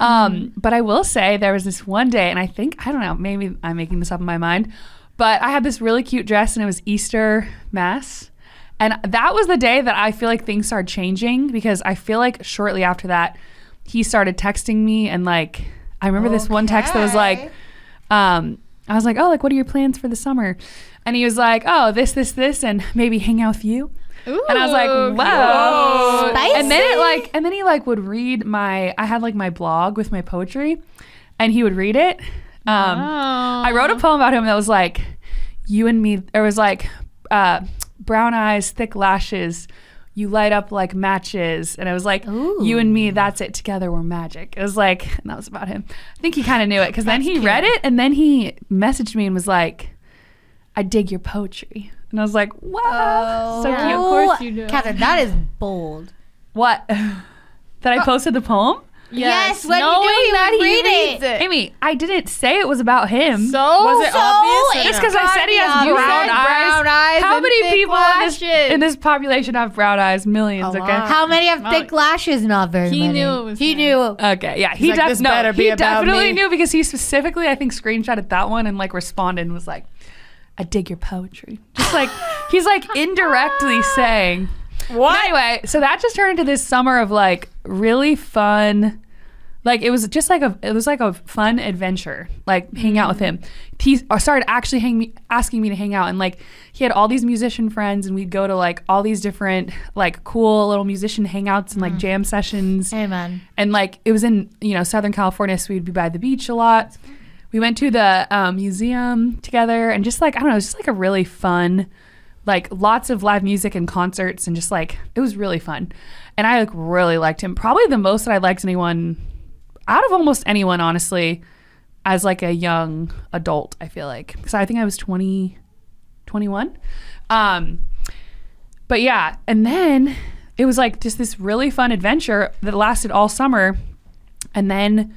Speaker 4: Um, but I will say there was this one day, and I think I don't know, maybe I'm making this up in my mind, but I had this really cute dress, and it was Easter mass. And that was the day that I feel like things started changing because I feel like shortly after that, he started texting me and like I remember this one text that was like, um, I was like, oh, like what are your plans for the summer? And he was like, oh, this, this, this, and maybe hang out with you. And I was like,
Speaker 1: Ooh,
Speaker 4: wow.
Speaker 5: Spicy.
Speaker 4: And then it like, and then he like would read my, I had like my blog with my poetry, and he would read it. Um,
Speaker 1: Oh.
Speaker 4: I wrote a poem about him that was like, you and me. It was like, uh, brown eyes, thick lashes. You light up like matches, and it was like you and me. That's it. Together we're magic. It was like, and [laughs] that was about him. I think he kind of knew it because then he read it, and then he messaged me and was like, "I dig your poetry," and I was like, "Wow, so
Speaker 1: yeah.
Speaker 4: cute."
Speaker 1: Of course you do.
Speaker 5: Catherine, that is bold.
Speaker 4: What? [laughs] that I posted the poem?
Speaker 5: Yes, when you knew
Speaker 1: knowing
Speaker 5: he
Speaker 1: that he
Speaker 5: read
Speaker 1: reads
Speaker 5: it.
Speaker 1: it.
Speaker 4: Amy, I didn't say it was about him.
Speaker 1: So
Speaker 3: Was it
Speaker 5: So
Speaker 3: obvious? or
Speaker 4: Just because I said he has
Speaker 5: You
Speaker 4: brown, eyes.
Speaker 1: brown eyes
Speaker 4: How many people in this, in this population have brown eyes? Millions.
Speaker 3: A
Speaker 4: okay.
Speaker 5: How many have thick lashes? Not very
Speaker 1: He
Speaker 5: many.
Speaker 1: knew it was
Speaker 5: He
Speaker 1: him.
Speaker 5: knew.
Speaker 4: Okay, yeah, he,
Speaker 3: like,
Speaker 4: def-
Speaker 3: "This
Speaker 4: no,
Speaker 3: better be
Speaker 4: he
Speaker 3: about
Speaker 4: definitely
Speaker 3: me."
Speaker 4: knew because he specifically, I think, screenshotted that one and like responded and was like, "I dig your poetry." Just like he's like [laughs] indirectly saying.
Speaker 3: What?
Speaker 4: But anyway, so that just turned into this summer of like really fun. Like it was just like a it was like a fun adventure, like hang out with him. He uh, started actually hang me, asking me to hang out, and like he had all these musician friends, and we'd go to like all these different like cool little musician hangouts and like jam sessions
Speaker 5: Amen.
Speaker 4: and like it was in you know Southern California, so we'd be by the beach a lot. We went to the um, museum together, and just like I don't know, it was just like a really fun, like lots of live music and concerts, and just like it was really fun. And I like really liked him, probably the most that I liked anyone out of almost anyone, honestly, as like a young adult. I feel like because I think I was 20, 21. Um, but yeah, and then it was like just this really fun adventure that lasted all summer. And then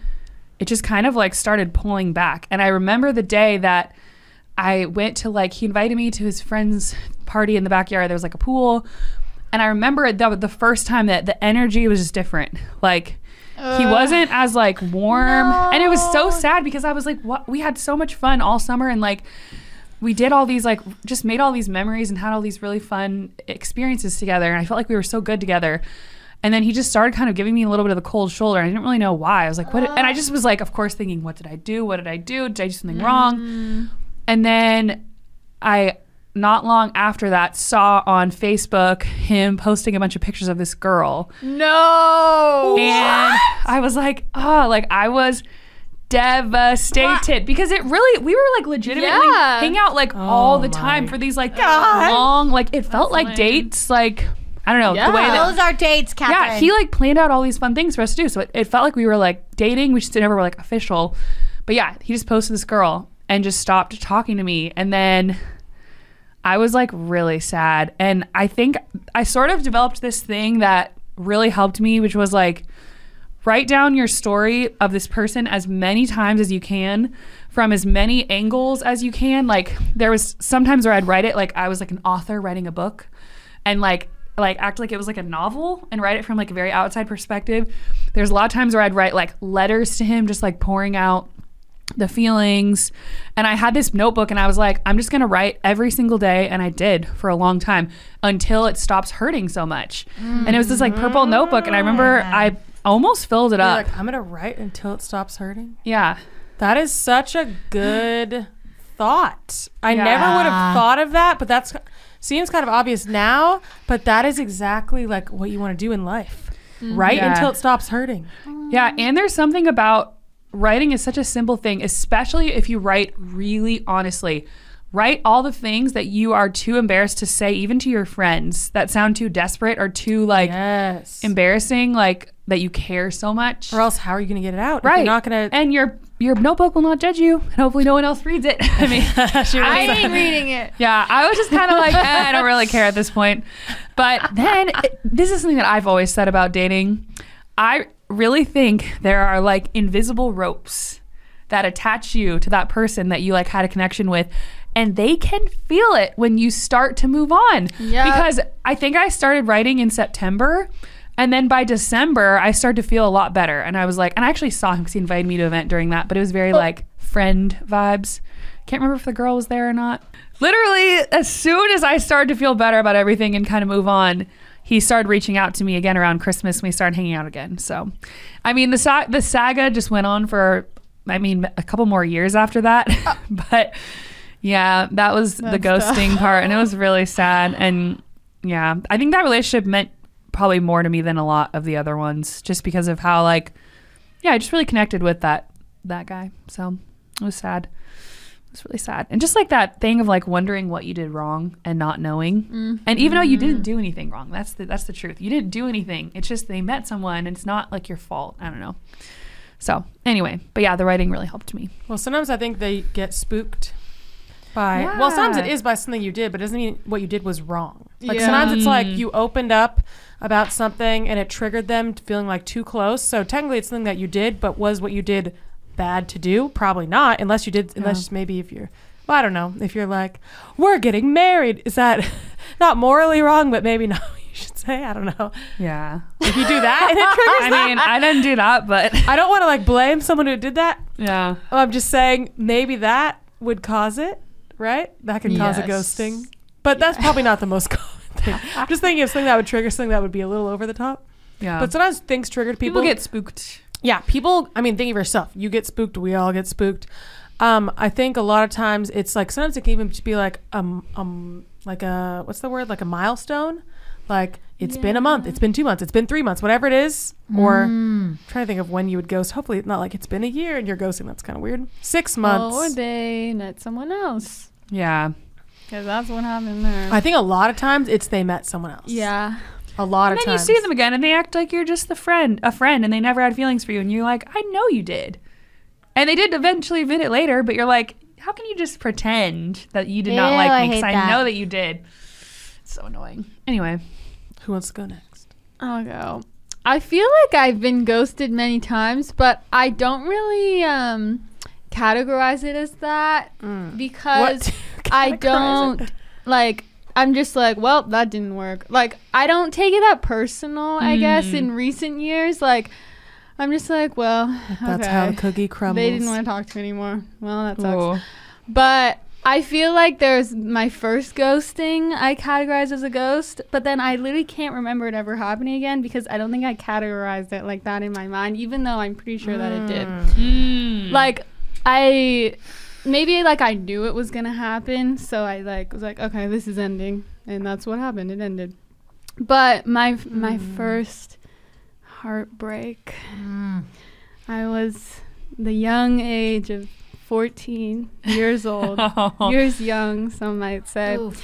Speaker 4: it just kind of like started pulling back. And I remember the day that I went to like, he invited me to his friend's party in the backyard. There was like a pool. And I remember that the first time that the energy was just different. Like, he wasn't as like warm. And it was so sad because I was like, what? We had so much fun all summer. And like, we did all these like just made all these memories and had all these really fun experiences together and i felt like we were so good together and then he just started kind of giving me a little bit of the cold shoulder and i didn't really know why i was like what and i just was like of course thinking what did i do what did i do did i do something wrong mm. and then i not long after that saw on facebook him posting a bunch of pictures of this girl
Speaker 1: No.
Speaker 4: and I was like, oh, like I was devastated because it really we were like legitimately
Speaker 1: Yeah.
Speaker 4: hang out like oh all the time for these like long like it felt like
Speaker 1: lame.
Speaker 4: dates like I don't know the way that
Speaker 5: Those are dates, Catherine.
Speaker 4: yeah, he like planned out all these fun things for us to do. So it, it felt like we were like dating. We just never were like official. But yeah, he just posted this girl and just stopped talking to me. And then I was like really sad. And I think I sort of developed this thing that really helped me, which was like write down your story of this person as many times as you can from as many angles as you can. Like there was sometimes where I'd write it like I was like an author writing a book and like like act like it was like a novel and write it from like a very outside perspective. There's a lot of times where I'd write like letters to him just like pouring out the feelings. And I had this notebook and I was like, I'm just going to write every single day. And I did for a long time until it stops hurting so much. And it was this like purple notebook. And I remember mm-hmm. I almost filled it
Speaker 3: You're
Speaker 4: up.
Speaker 3: like, I'm gonna write until it stops hurting.
Speaker 4: yeah.
Speaker 3: That is such a good thought. I
Speaker 4: Yeah.
Speaker 3: never would have thought of that, but that's seems kind of obvious now. But that is exactly like what you want to do in life. Write
Speaker 4: Yeah.
Speaker 3: until it stops hurting.
Speaker 4: Yeah, and there's something about writing is such a simple thing, especially if you write really honestly. Write all the things that you are too embarrassed to say, even to your friends, that sound too desperate or too like
Speaker 3: Yes.
Speaker 4: embarrassing, like that you care so much.
Speaker 3: or else, how are you gonna get it out?
Speaker 4: Right.
Speaker 3: You're not gonna.
Speaker 4: and your your notebook will not judge you, and hopefully no one else reads it. [laughs] I mean, [laughs]
Speaker 1: I ain't reading it.
Speaker 4: yeah, I was just kind of like, eh, I don't really care at this point. But then it- this is something that I've always said about dating. I really think there are like invisible ropes that attach you to that person that you like had a connection with. And they can feel it when you start to move on.
Speaker 1: Yeah.
Speaker 4: Because I think I started writing in September. And then by December, I started to feel a lot better. And I was like, and I actually saw him because he invited me to an event during that, but it was very oh. like friend vibes. Can't remember if the girl was there or not. Literally, as soon as I started to feel better about everything and kind of move on, he started reaching out to me again around Christmas. And we started hanging out again. So, I mean, the sa- the saga just went on for, I mean, a couple more years after that. Oh. [laughs] but yeah, that was the
Speaker 1: That's tough.
Speaker 4: ghosting part, and it was [laughs] really sad. And yeah, I think that relationship meant probably more to me than a lot of the other ones, just because of how like, yeah, I just really connected with that that guy. So it was sad. It was really sad, and just like that thing of like wondering what you did wrong and not knowing, mm-hmm. and even though you didn't mm-hmm. do anything wrong, that's the that's the truth. You didn't do anything. It's just they met someone, and it's not like your fault. I don't know. So anyway, but yeah, the writing really helped me.
Speaker 3: Well, sometimes I think they get spooked by. Well, sometimes it is by something you did, but it doesn't mean what you did was wrong. Like
Speaker 1: Yeah.
Speaker 3: sometimes it's like mm. you opened up about something and it triggered them to feeling like too close. So technically, it's something that you did, but was what you did bad to do? Probably not, unless you did. Unless maybe if you're. Well, I don't know. If you're like, we're getting married, is that [laughs] not morally wrong? But maybe [laughs] not. what You should say. I don't know.
Speaker 4: Yeah,
Speaker 3: If you do that and it [laughs] triggers
Speaker 4: I mean, I didn't do that, but
Speaker 3: I don't want to like blame someone who did that.
Speaker 4: yeah.
Speaker 3: Oh, I'm just saying maybe that would cause it, right? That can cause a ghosting. But that's probably not the most common thing. I'm just thinking of something that would trigger something that would be a little over the top.
Speaker 4: Yeah.
Speaker 3: But sometimes things trigger people.
Speaker 4: people get spooked.
Speaker 3: Yeah, people. I mean, think of yourself. You get spooked. We all get spooked. Um, I think a lot of times it's like sometimes it can even just be like um um like a what's the word like a milestone, like it's been a month, it's been two months, it's been three months, whatever it is. Or I'm trying to think of when you would ghost. Hopefully, it's not like it's been a year and you're ghosting. That's kind of weird. Six months.
Speaker 1: Or they met someone else.
Speaker 4: Yeah.
Speaker 1: Because that's what happened there.
Speaker 3: I think a lot of times it's they met someone else.
Speaker 1: yeah.
Speaker 3: A lot of times.
Speaker 4: And
Speaker 3: of
Speaker 4: then you see them again and they act like you're just the friend, a friend, and they never had feelings for you. And you're like, I know you did. And they did eventually admit it later, but you're like, how can you just pretend that you did not like me? Because
Speaker 5: hate
Speaker 4: I, know that you did. It's so annoying. Anyway,
Speaker 3: Who wants to go next?
Speaker 1: I'll go. I feel like I've been ghosted many times, but I don't really um, categorize it as that because
Speaker 3: What? [laughs]
Speaker 1: I don't
Speaker 3: it.
Speaker 1: like. I'm just like, well, that didn't work. Like, I don't take it that personal. I guess in recent years, like, I'm just like, well,
Speaker 3: That's
Speaker 1: okay.
Speaker 3: how the cookie crumbles.
Speaker 1: They didn't want to talk to me anymore. Well, that sucks.
Speaker 4: Ooh.
Speaker 1: But I feel like there's my first ghosting I categorized as a ghost, but then I literally can't remember it ever happening again because I don't think I categorized it like that in my mind, even though I'm pretty sure that it did.
Speaker 4: Mm.
Speaker 1: Like I maybe like I knew it was gonna happen, so I like was like, okay, this is ending, and that's what happened. It ended. But my my hmm. first heartbreak, hmm. I was the young age of 14 years old. [laughs] years young, some might say.
Speaker 5: Oof.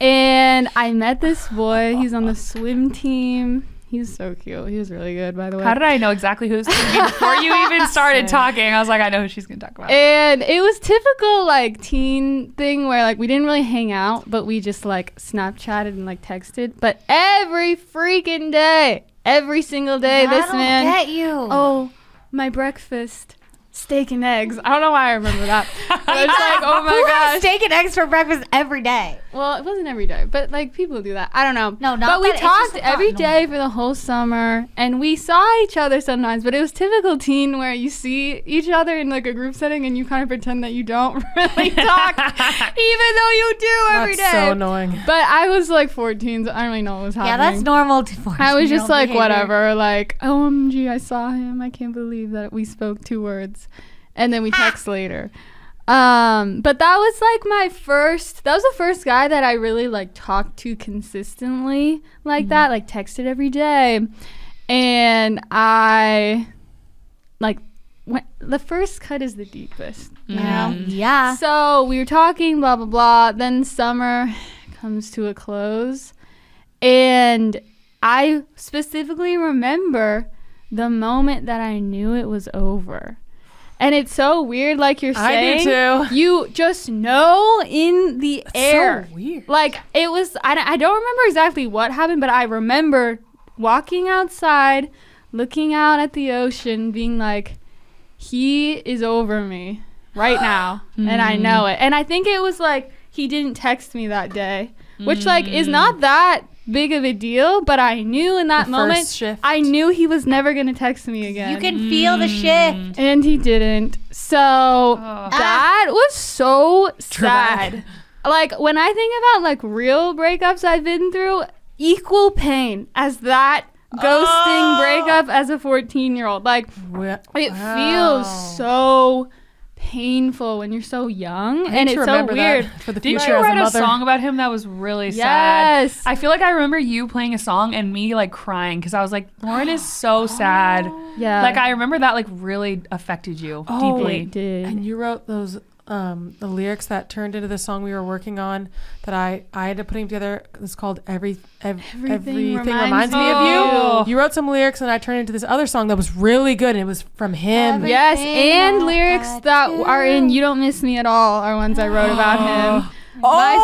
Speaker 1: and I met this boy. He's on the swim team. He's so cute. He was really good, by the way.
Speaker 4: How did I know exactly who was gonna be before you even [laughs] started talking? I was like, I know who she's gonna talk about.
Speaker 1: and it was typical like teen thing where like we didn't really hang out, but we just like Snapchatted and like texted. But every freaking day, every single day,
Speaker 5: I
Speaker 1: this
Speaker 5: don't
Speaker 1: man.
Speaker 5: get you.
Speaker 1: oh, my breakfast, steak and eggs. I don't know why I remember that. [laughs] But it's like, oh my
Speaker 5: Who
Speaker 1: gosh.
Speaker 5: has steak and eggs for breakfast every day?
Speaker 1: Well, it wasn't every day, but like people do that. I don't know.
Speaker 5: No, not
Speaker 1: But we
Speaker 5: that, it's just
Speaker 1: talked
Speaker 5: the
Speaker 1: every
Speaker 5: thought,
Speaker 1: day for the whole summer, and we saw each other sometimes. But it was typical teen where you see each other in like a group setting, and you kind of pretend that you don't [laughs] really [laughs] talk, even though you do every day.
Speaker 3: That's so annoying.
Speaker 1: But I was like 14, so I don't really know what was happening.
Speaker 5: Yeah, that's normal. To
Speaker 1: I was just like,
Speaker 5: behavior.
Speaker 1: whatever. Like, OMG, I saw him. I can't believe that we spoke two words. And then we text later. Um, but that was like my first, that was the first guy that I really like talked to consistently like that, like texted every day. And I, like, when, the first cut is the deepest, you know?
Speaker 5: Yeah.
Speaker 1: So we were talking, blah, blah, blah. Then summer [sighs] comes to a close. And I specifically remember the moment that I knew it was over. And it's so weird, like you're saying, I
Speaker 3: do too.
Speaker 1: You just know in the air.
Speaker 3: So weird.
Speaker 1: Like it was, I, I don't remember exactly what happened, but I remember walking outside, looking out at the ocean, being like, he is over me right now. [gasps] And I know mm-hmm. it. And I think it was like, he didn't text me that day, which like is mm. not that big of a deal, but I knew in that
Speaker 3: The
Speaker 1: moment,
Speaker 3: first shift.
Speaker 1: I knew he was never going to text me again.
Speaker 5: You can feel the mm. shift.
Speaker 1: And he didn't. So oh. ah. that was so sad. Like when I think about like real breakups I've been through, equal pain as that ghosting oh. breakup as a 14 year old. Like
Speaker 3: Wa-
Speaker 1: it feels so painful when you're so young
Speaker 3: I
Speaker 1: and it's so weird.
Speaker 3: for the
Speaker 4: Didn't
Speaker 3: future
Speaker 4: you
Speaker 3: as a
Speaker 4: write a,
Speaker 3: mother.
Speaker 4: song about him that was really sad?
Speaker 1: Yes.
Speaker 4: I feel like I remember you playing a song and me like crying because I was like, Lauren is so [gasps] sad.
Speaker 1: yeah.
Speaker 4: Like I remember that like really affected you
Speaker 3: Oh,
Speaker 4: deeply.
Speaker 1: it did.
Speaker 3: And you wrote those um the lyrics that turned into the song we were working on that I I had to put them together. It's called Every Ev-
Speaker 1: Everything
Speaker 3: Everything,
Speaker 1: Reminds
Speaker 3: reminds, me of
Speaker 4: Me.
Speaker 3: you. You wrote some lyrics and I turned into this other song that was really good and it was from him.
Speaker 5: Every-
Speaker 1: Yes, and lyrics
Speaker 5: got
Speaker 1: that
Speaker 5: to
Speaker 1: are in You Don't Miss Me at All are ones I wrote about him.
Speaker 3: Oh,
Speaker 1: My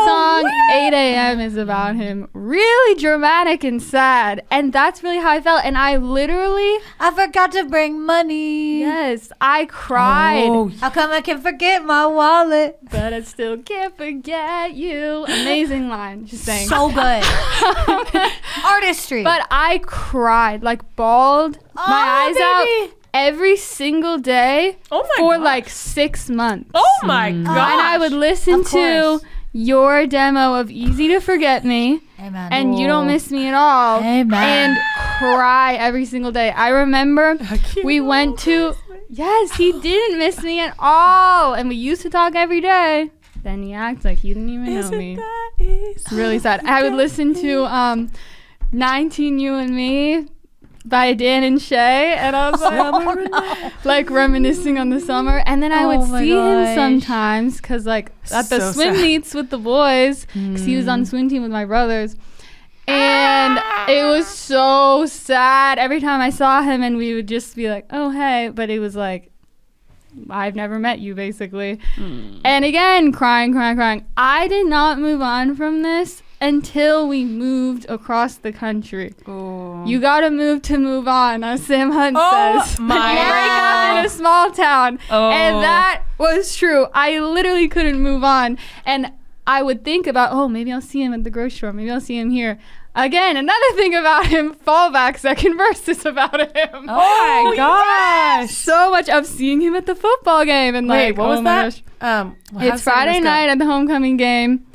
Speaker 1: song 8 a.m. is about him. Really dramatic and sad. And that's really how I felt. And I literally,
Speaker 5: I forgot to bring money.
Speaker 1: yes, I cried.
Speaker 3: Oh,
Speaker 5: How come I can forget my wallet?
Speaker 1: But I still can't forget you. Amazing line. Just saying.
Speaker 5: So good. [laughs] Artistry.
Speaker 1: but I cried, like bawled my
Speaker 5: Oh,
Speaker 1: eyes
Speaker 5: baby.
Speaker 1: out every single day
Speaker 3: oh my
Speaker 1: for
Speaker 3: gosh.
Speaker 1: like six months.
Speaker 3: Oh my god.
Speaker 1: and I would listen
Speaker 5: Of
Speaker 1: to
Speaker 5: course.
Speaker 1: Your demo of Easy to Forget Me
Speaker 5: Amen.
Speaker 1: and You Don't Miss Me at All
Speaker 5: Amen.
Speaker 1: and cry every single day. I remember [laughs] we went to, yes, he [laughs] didn't miss me at all. And we used to talk every day. Then he acts like he didn't even know
Speaker 3: Isn't
Speaker 1: me.
Speaker 3: that easy?
Speaker 1: Really sad. I would listen to um, 19 You and Me by Dan and Shay. And I was like, [laughs] oh [laughs] like reminiscing on the summer. And then I oh would
Speaker 5: Oh my
Speaker 1: see
Speaker 5: gosh.
Speaker 1: him sometimes because, like, at the
Speaker 3: So
Speaker 1: swim
Speaker 3: sad.
Speaker 1: meets with the boys, because he was on the swim team with my brothers. And ah! it was so sad every time I saw him, and we would just be like, oh, hey. But it was like, I've never met you, basically. Mm. And again, crying, crying, crying. I did not move on from this until we moved across the country. You gotta move to move on, as Sam Hunt
Speaker 3: Oh
Speaker 1: says. [laughs]
Speaker 3: my
Speaker 1: up in a small town.
Speaker 4: Oh.
Speaker 1: And that was true. I literally couldn't move on. And I would think about, oh, maybe I'll see him at the grocery store. Maybe I'll see him here. Again, another thing about him, [laughs] fallback second [laughs] verse is about him.
Speaker 4: Oh my
Speaker 3: gosh.
Speaker 1: So much of seeing him at the football game and
Speaker 3: Wait,
Speaker 1: like,
Speaker 3: what
Speaker 1: oh
Speaker 3: was
Speaker 1: my
Speaker 3: that?
Speaker 1: gosh.
Speaker 3: Um, well,
Speaker 1: It's Friday night at the homecoming game.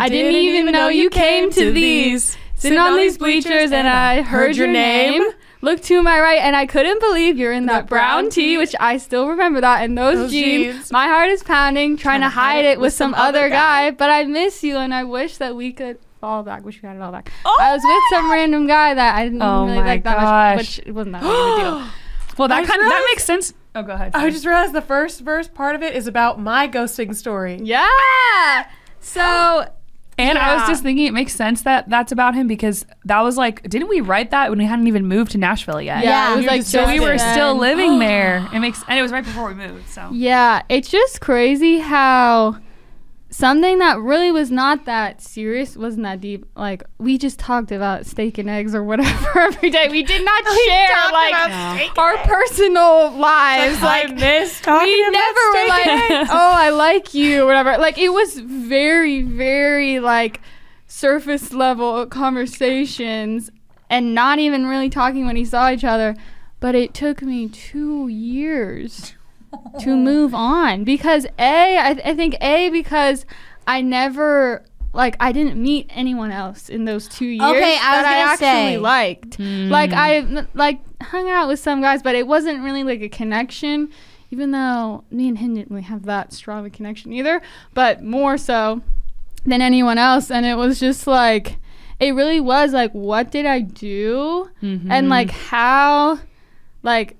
Speaker 1: I didn't even know you came to these. Sitting on these bleachers and I heard your name. Look to my right and I couldn't believe you're in that,
Speaker 3: that brown
Speaker 1: tee, which I still remember that. And those,
Speaker 3: Those
Speaker 1: jeans,
Speaker 3: jeans.
Speaker 1: my heart is pounding, trying to hide it with some other guy. But I miss you and I wish that we could fall back. Wish we had it all back. Oh I was with some random guy that I didn't
Speaker 4: Oh
Speaker 1: really like that
Speaker 4: gosh.
Speaker 1: much, which it wasn't that big of a deal. [gasps]
Speaker 4: Well, that kind of that makes sense. Oh, go ahead.
Speaker 3: I just realized the first verse part of it is about my ghosting story.
Speaker 1: Yeah. So
Speaker 4: And I was just thinking it makes sense that that's about him because that was like, didn't we write that when we hadn't even moved to Nashville yet?
Speaker 5: Yeah,
Speaker 1: it was like
Speaker 4: So we were
Speaker 1: then.
Speaker 4: still living [gasps] there. It makes, and it was right before we moved. So
Speaker 1: Yeah, it's just crazy how something that really was not that serious, wasn't that deep. Like we just talked about steak and eggs or whatever [laughs] every day. We did not [laughs] share like
Speaker 3: about
Speaker 1: our personal lives.
Speaker 3: I
Speaker 1: Like
Speaker 3: miss
Speaker 1: we
Speaker 3: talking about
Speaker 1: never were like, oh, I like you, or whatever. Like it was very, very like surface level conversations, and not even really talking when we saw each other. But it took me two years to move on because a I, I think a because I never like I didn't meet anyone else in those two years
Speaker 5: Okay, I
Speaker 1: that I actually
Speaker 5: say.
Speaker 1: liked. Hmm. Like I like hung out with some guys, but it wasn't really like a connection. Even though me and him didn't really have that strong of a connection either, but more so than anyone else, and it was just like it really was like what did I do, and mm-hmm. like how, like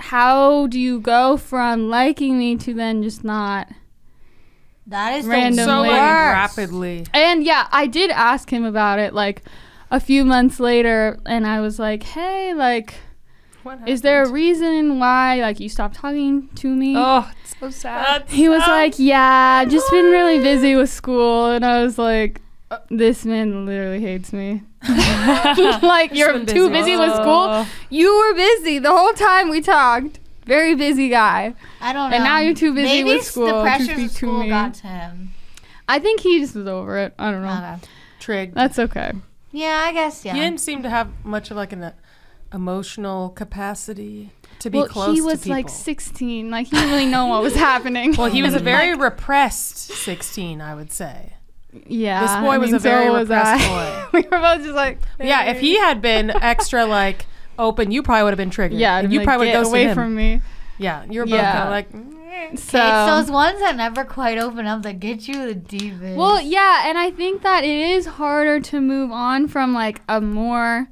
Speaker 1: how do you go from liking me to then just not
Speaker 5: That is
Speaker 1: Random
Speaker 5: the
Speaker 3: so
Speaker 1: way.
Speaker 3: like rapidly.
Speaker 1: And yeah, I did ask him about it like a few months later, and I was like, "Hey, like, Is there a reason why like you stopped talking to me?"
Speaker 4: oh, it's so sad.
Speaker 1: he was like, "Yeah, just been really busy with school," and I was like, uh, "This man literally hates me. [laughs] like, you're
Speaker 3: been
Speaker 1: too
Speaker 3: busy.
Speaker 1: busy with school. You were busy the whole time we talked. Very busy guy.
Speaker 5: I don't know.
Speaker 1: And now you're too busy
Speaker 5: Maybe
Speaker 1: with school
Speaker 5: the
Speaker 1: to
Speaker 5: pressures
Speaker 1: speak
Speaker 5: of school
Speaker 1: me.
Speaker 5: got to him.
Speaker 1: I think he just was over it. I don't know.
Speaker 5: Okay.
Speaker 3: Trig.
Speaker 1: That's okay.
Speaker 5: Yeah, I guess. Yeah.
Speaker 3: He didn't seem to have much of like an uh, emotional capacity to be
Speaker 1: well,
Speaker 3: close
Speaker 1: he was
Speaker 3: to people.
Speaker 1: like 16. Like he didn't really know what was [laughs] happening.
Speaker 3: well, he was a [laughs] very repressed 16, I would say.
Speaker 1: Yeah.
Speaker 3: this boy
Speaker 1: I
Speaker 3: was
Speaker 1: mean,
Speaker 3: a very
Speaker 1: so was
Speaker 3: repressed
Speaker 1: I. [laughs] we were both just like,
Speaker 3: Yeah, if he had been extra like open, you probably would have been triggered.
Speaker 1: yeah,
Speaker 3: you
Speaker 1: like,
Speaker 3: probably would
Speaker 1: get
Speaker 3: have
Speaker 1: away
Speaker 3: him.
Speaker 1: from me.
Speaker 3: Yeah, you were both
Speaker 1: Yeah.
Speaker 3: kind of like. "Mm."
Speaker 1: So,
Speaker 5: It's those ones that never quite open up that get you the deepest.
Speaker 1: well, yeah, and I think that it is harder to move on from like a more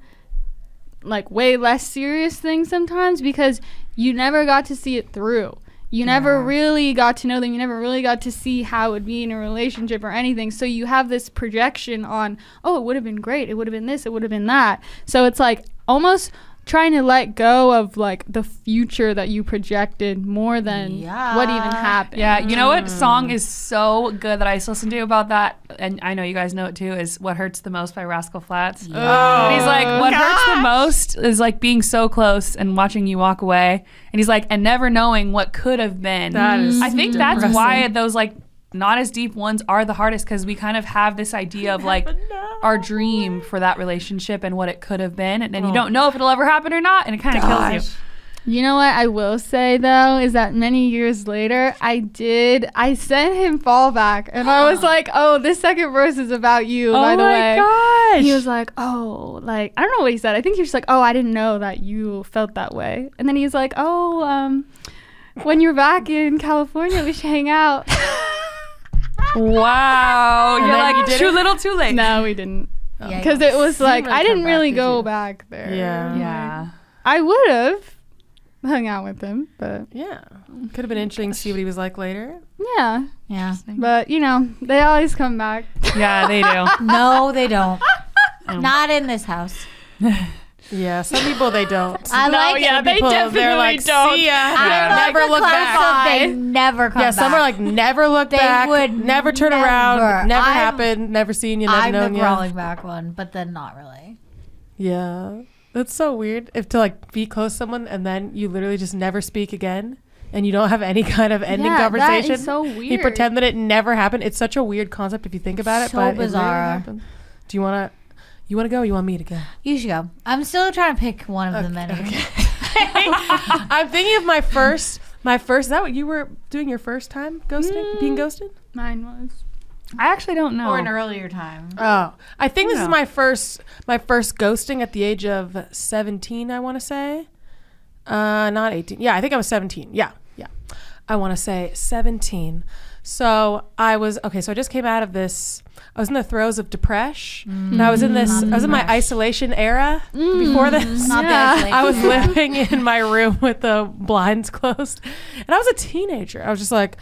Speaker 1: like way less serious thing sometimes because you never got to see it through. You never really got to know them. You never really got to see how it would be in a relationship or anything. So you have this projection on, oh, it would have been great. It would have been this. It would have been that. So it's like almost trying to let go of like the future that you projected more than what even happened.
Speaker 4: Yeah, you know what song mm. is so good that I used to listen to about that, and I know you guys know it too. Is "What Hurts the Most" by Rascal Flatts.
Speaker 3: Oh,
Speaker 4: And he's like, what hurts the most is like being so close and watching you walk away. And he's like, and never knowing what could have been.
Speaker 3: That is
Speaker 4: I think that's why those like not as deep ones are the hardest because we kind of have this idea of like [laughs] our dream for that relationship and what it could have been, and then you don't know if it'll ever happen or not, and it kind of kills you.
Speaker 1: You know what I will say though is that many years later I did I sent him fallback and I was [gasps] like, oh, this second verse is about you. by the way,
Speaker 4: gosh!
Speaker 1: he was like, oh, like I don't know what he said. I think he was just like, oh, I didn't know that you felt that way. And then he's like, oh, um, when you're back in California, we should hang out. [laughs]
Speaker 4: wow, you're like
Speaker 3: you
Speaker 4: too
Speaker 3: it?
Speaker 4: little, too late.
Speaker 1: no, we didn't
Speaker 5: oh.
Speaker 1: because
Speaker 5: yeah.
Speaker 1: it was like I didn't really
Speaker 5: did
Speaker 1: go
Speaker 5: you?
Speaker 1: back there.
Speaker 3: Yeah.
Speaker 4: Yeah.
Speaker 1: I would have hung out with him, but
Speaker 3: Yeah, could have been interesting to see what he was like later.
Speaker 1: yeah.
Speaker 5: Yeah.
Speaker 1: But you know, they always come back.
Speaker 4: Yeah, they do. [laughs]
Speaker 5: No, they don't. [laughs] Not in this house. [laughs]
Speaker 3: Yeah, some people they don't.
Speaker 5: I
Speaker 1: No,
Speaker 5: like
Speaker 1: yeah,
Speaker 5: it.
Speaker 1: they
Speaker 3: People,
Speaker 1: definitely
Speaker 3: they're like,
Speaker 1: don't.
Speaker 3: see ya,
Speaker 5: I like
Speaker 3: never
Speaker 5: the
Speaker 3: look back.
Speaker 5: concept They never come
Speaker 3: Yeah,
Speaker 5: back.
Speaker 3: some are like never look
Speaker 5: They
Speaker 3: back,
Speaker 5: would
Speaker 3: never turn
Speaker 5: never.
Speaker 3: around, never
Speaker 5: I'm-
Speaker 3: happened, never seen you, never
Speaker 5: I'm the
Speaker 3: known you.
Speaker 5: crawling back one, but then not really.
Speaker 3: Yeah, that's so weird. If to like be close to someone and then you literally just never speak again, and you don't have any [laughs] kind of ending
Speaker 1: Yeah, that
Speaker 3: conversation.
Speaker 1: is so
Speaker 3: You
Speaker 1: weird.
Speaker 3: pretend that it never happened. It's such a weird concept if you think about it.
Speaker 5: So
Speaker 3: but it really
Speaker 5: bizarre.
Speaker 3: Do you want to? You want to go? Or you want me to go?
Speaker 5: You should go. I'm still trying to pick one of the many. [laughs]
Speaker 3: I'm thinking of my first. My first. Is that what you were doing? Your first time ghosting? Being ghosted?
Speaker 1: Mine was.
Speaker 4: I actually don't know.
Speaker 5: Or an earlier time.
Speaker 3: Oh, I think this is my first. My first ghosting at the age of 17. I want to say. Uh, not 18. Yeah, I think I was 17. Yeah, yeah. I want to say 17. So I was okay. So I just came out of this. I was in the throes of depression. and I was in this. I was in my isolation era before this.
Speaker 5: Not
Speaker 1: Yeah.
Speaker 5: the.
Speaker 3: I was living in my room [laughs] with the blinds closed, and I was a teenager. I was just like,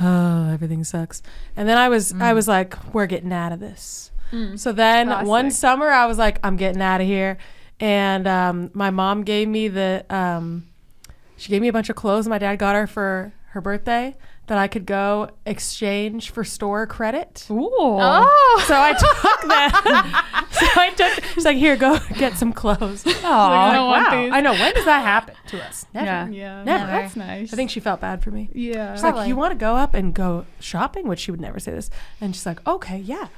Speaker 3: oh, everything sucks. And then I was, I
Speaker 5: Mm.
Speaker 3: was like, we're getting out of this. So then one summer, I was like, I'm getting out of here. And um, my mom gave me the, um, she gave me a bunch of clothes my dad got her for her birthday that I could go exchange for store credit.
Speaker 4: Ooh.
Speaker 1: Oh.
Speaker 3: So I took that. [laughs] so I took. She's like, "Here, go get some clothes." I was
Speaker 4: Aw.
Speaker 1: I don't
Speaker 3: wow,
Speaker 1: these.
Speaker 3: I know. When does that happen to us? Never.
Speaker 4: Yeah.
Speaker 1: Yeah.
Speaker 3: Never.
Speaker 1: That's nice.
Speaker 3: I think she felt bad for me.
Speaker 1: Yeah.
Speaker 3: She's like, "You want to go up and go shopping?" Which she would never say this. And she's like, "Okay, yeah,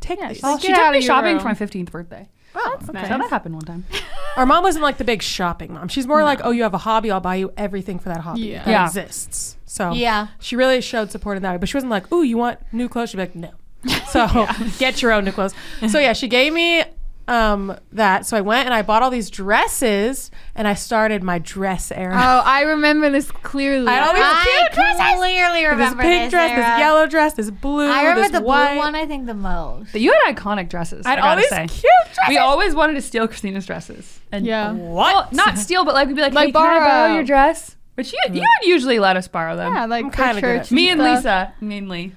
Speaker 3: take
Speaker 1: Yeah,
Speaker 3: these."
Speaker 4: Oh,
Speaker 1: like,
Speaker 4: she took me shopping
Speaker 1: room.
Speaker 4: for my 15th birthday.
Speaker 3: Oh,
Speaker 1: That's
Speaker 3: okay.
Speaker 1: nice.
Speaker 4: So that happened one time. [laughs]
Speaker 3: Our mom wasn't like the big shopping mom. She's more like, "Oh, you have a hobby. I'll buy you everything for that hobby
Speaker 1: Yeah.
Speaker 3: that
Speaker 4: Yeah.
Speaker 3: exists." So
Speaker 5: Yeah.
Speaker 3: she really showed support in that way. But she wasn't like, "Ooh, you want new clothes?" She'd be like, "No." [laughs] So get your own new clothes. So yeah, she gave me um that. So I went and I bought all these dresses and I started my dress era.
Speaker 1: Oh, I remember this clearly.
Speaker 3: I always-
Speaker 5: I
Speaker 3: cute dresses.
Speaker 5: clearly remember this
Speaker 3: pink
Speaker 5: this
Speaker 3: dress,
Speaker 5: era.
Speaker 3: this yellow dress, this blue,
Speaker 5: I remember
Speaker 3: this
Speaker 5: the blue one. I think the most.
Speaker 4: But you had iconic dresses.
Speaker 3: I
Speaker 4: I,
Speaker 3: had all
Speaker 4: gotta
Speaker 3: these
Speaker 4: say.
Speaker 3: cute dresses.
Speaker 4: We always wanted to steal Christina's dresses. And
Speaker 1: Yeah.
Speaker 3: what?
Speaker 4: Well, not steal, but like we'd be like,
Speaker 1: Like
Speaker 4: hey, can I borrow
Speaker 1: borrow.
Speaker 4: your dress? Which you, you would usually let us borrow them.
Speaker 1: Yeah, like
Speaker 3: kinda good
Speaker 1: church
Speaker 3: at-
Speaker 4: Me and
Speaker 1: stuff.
Speaker 4: Lisa, mainly.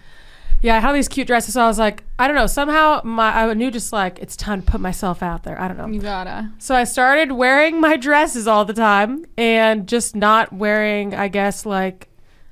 Speaker 3: Yeah, I had all these cute dresses. So I was like, I don't know. Somehow my I knew just like it's time to put myself out there. I don't know.
Speaker 1: You gotta.
Speaker 3: So I started wearing my dresses all the time and just not wearing, I guess, like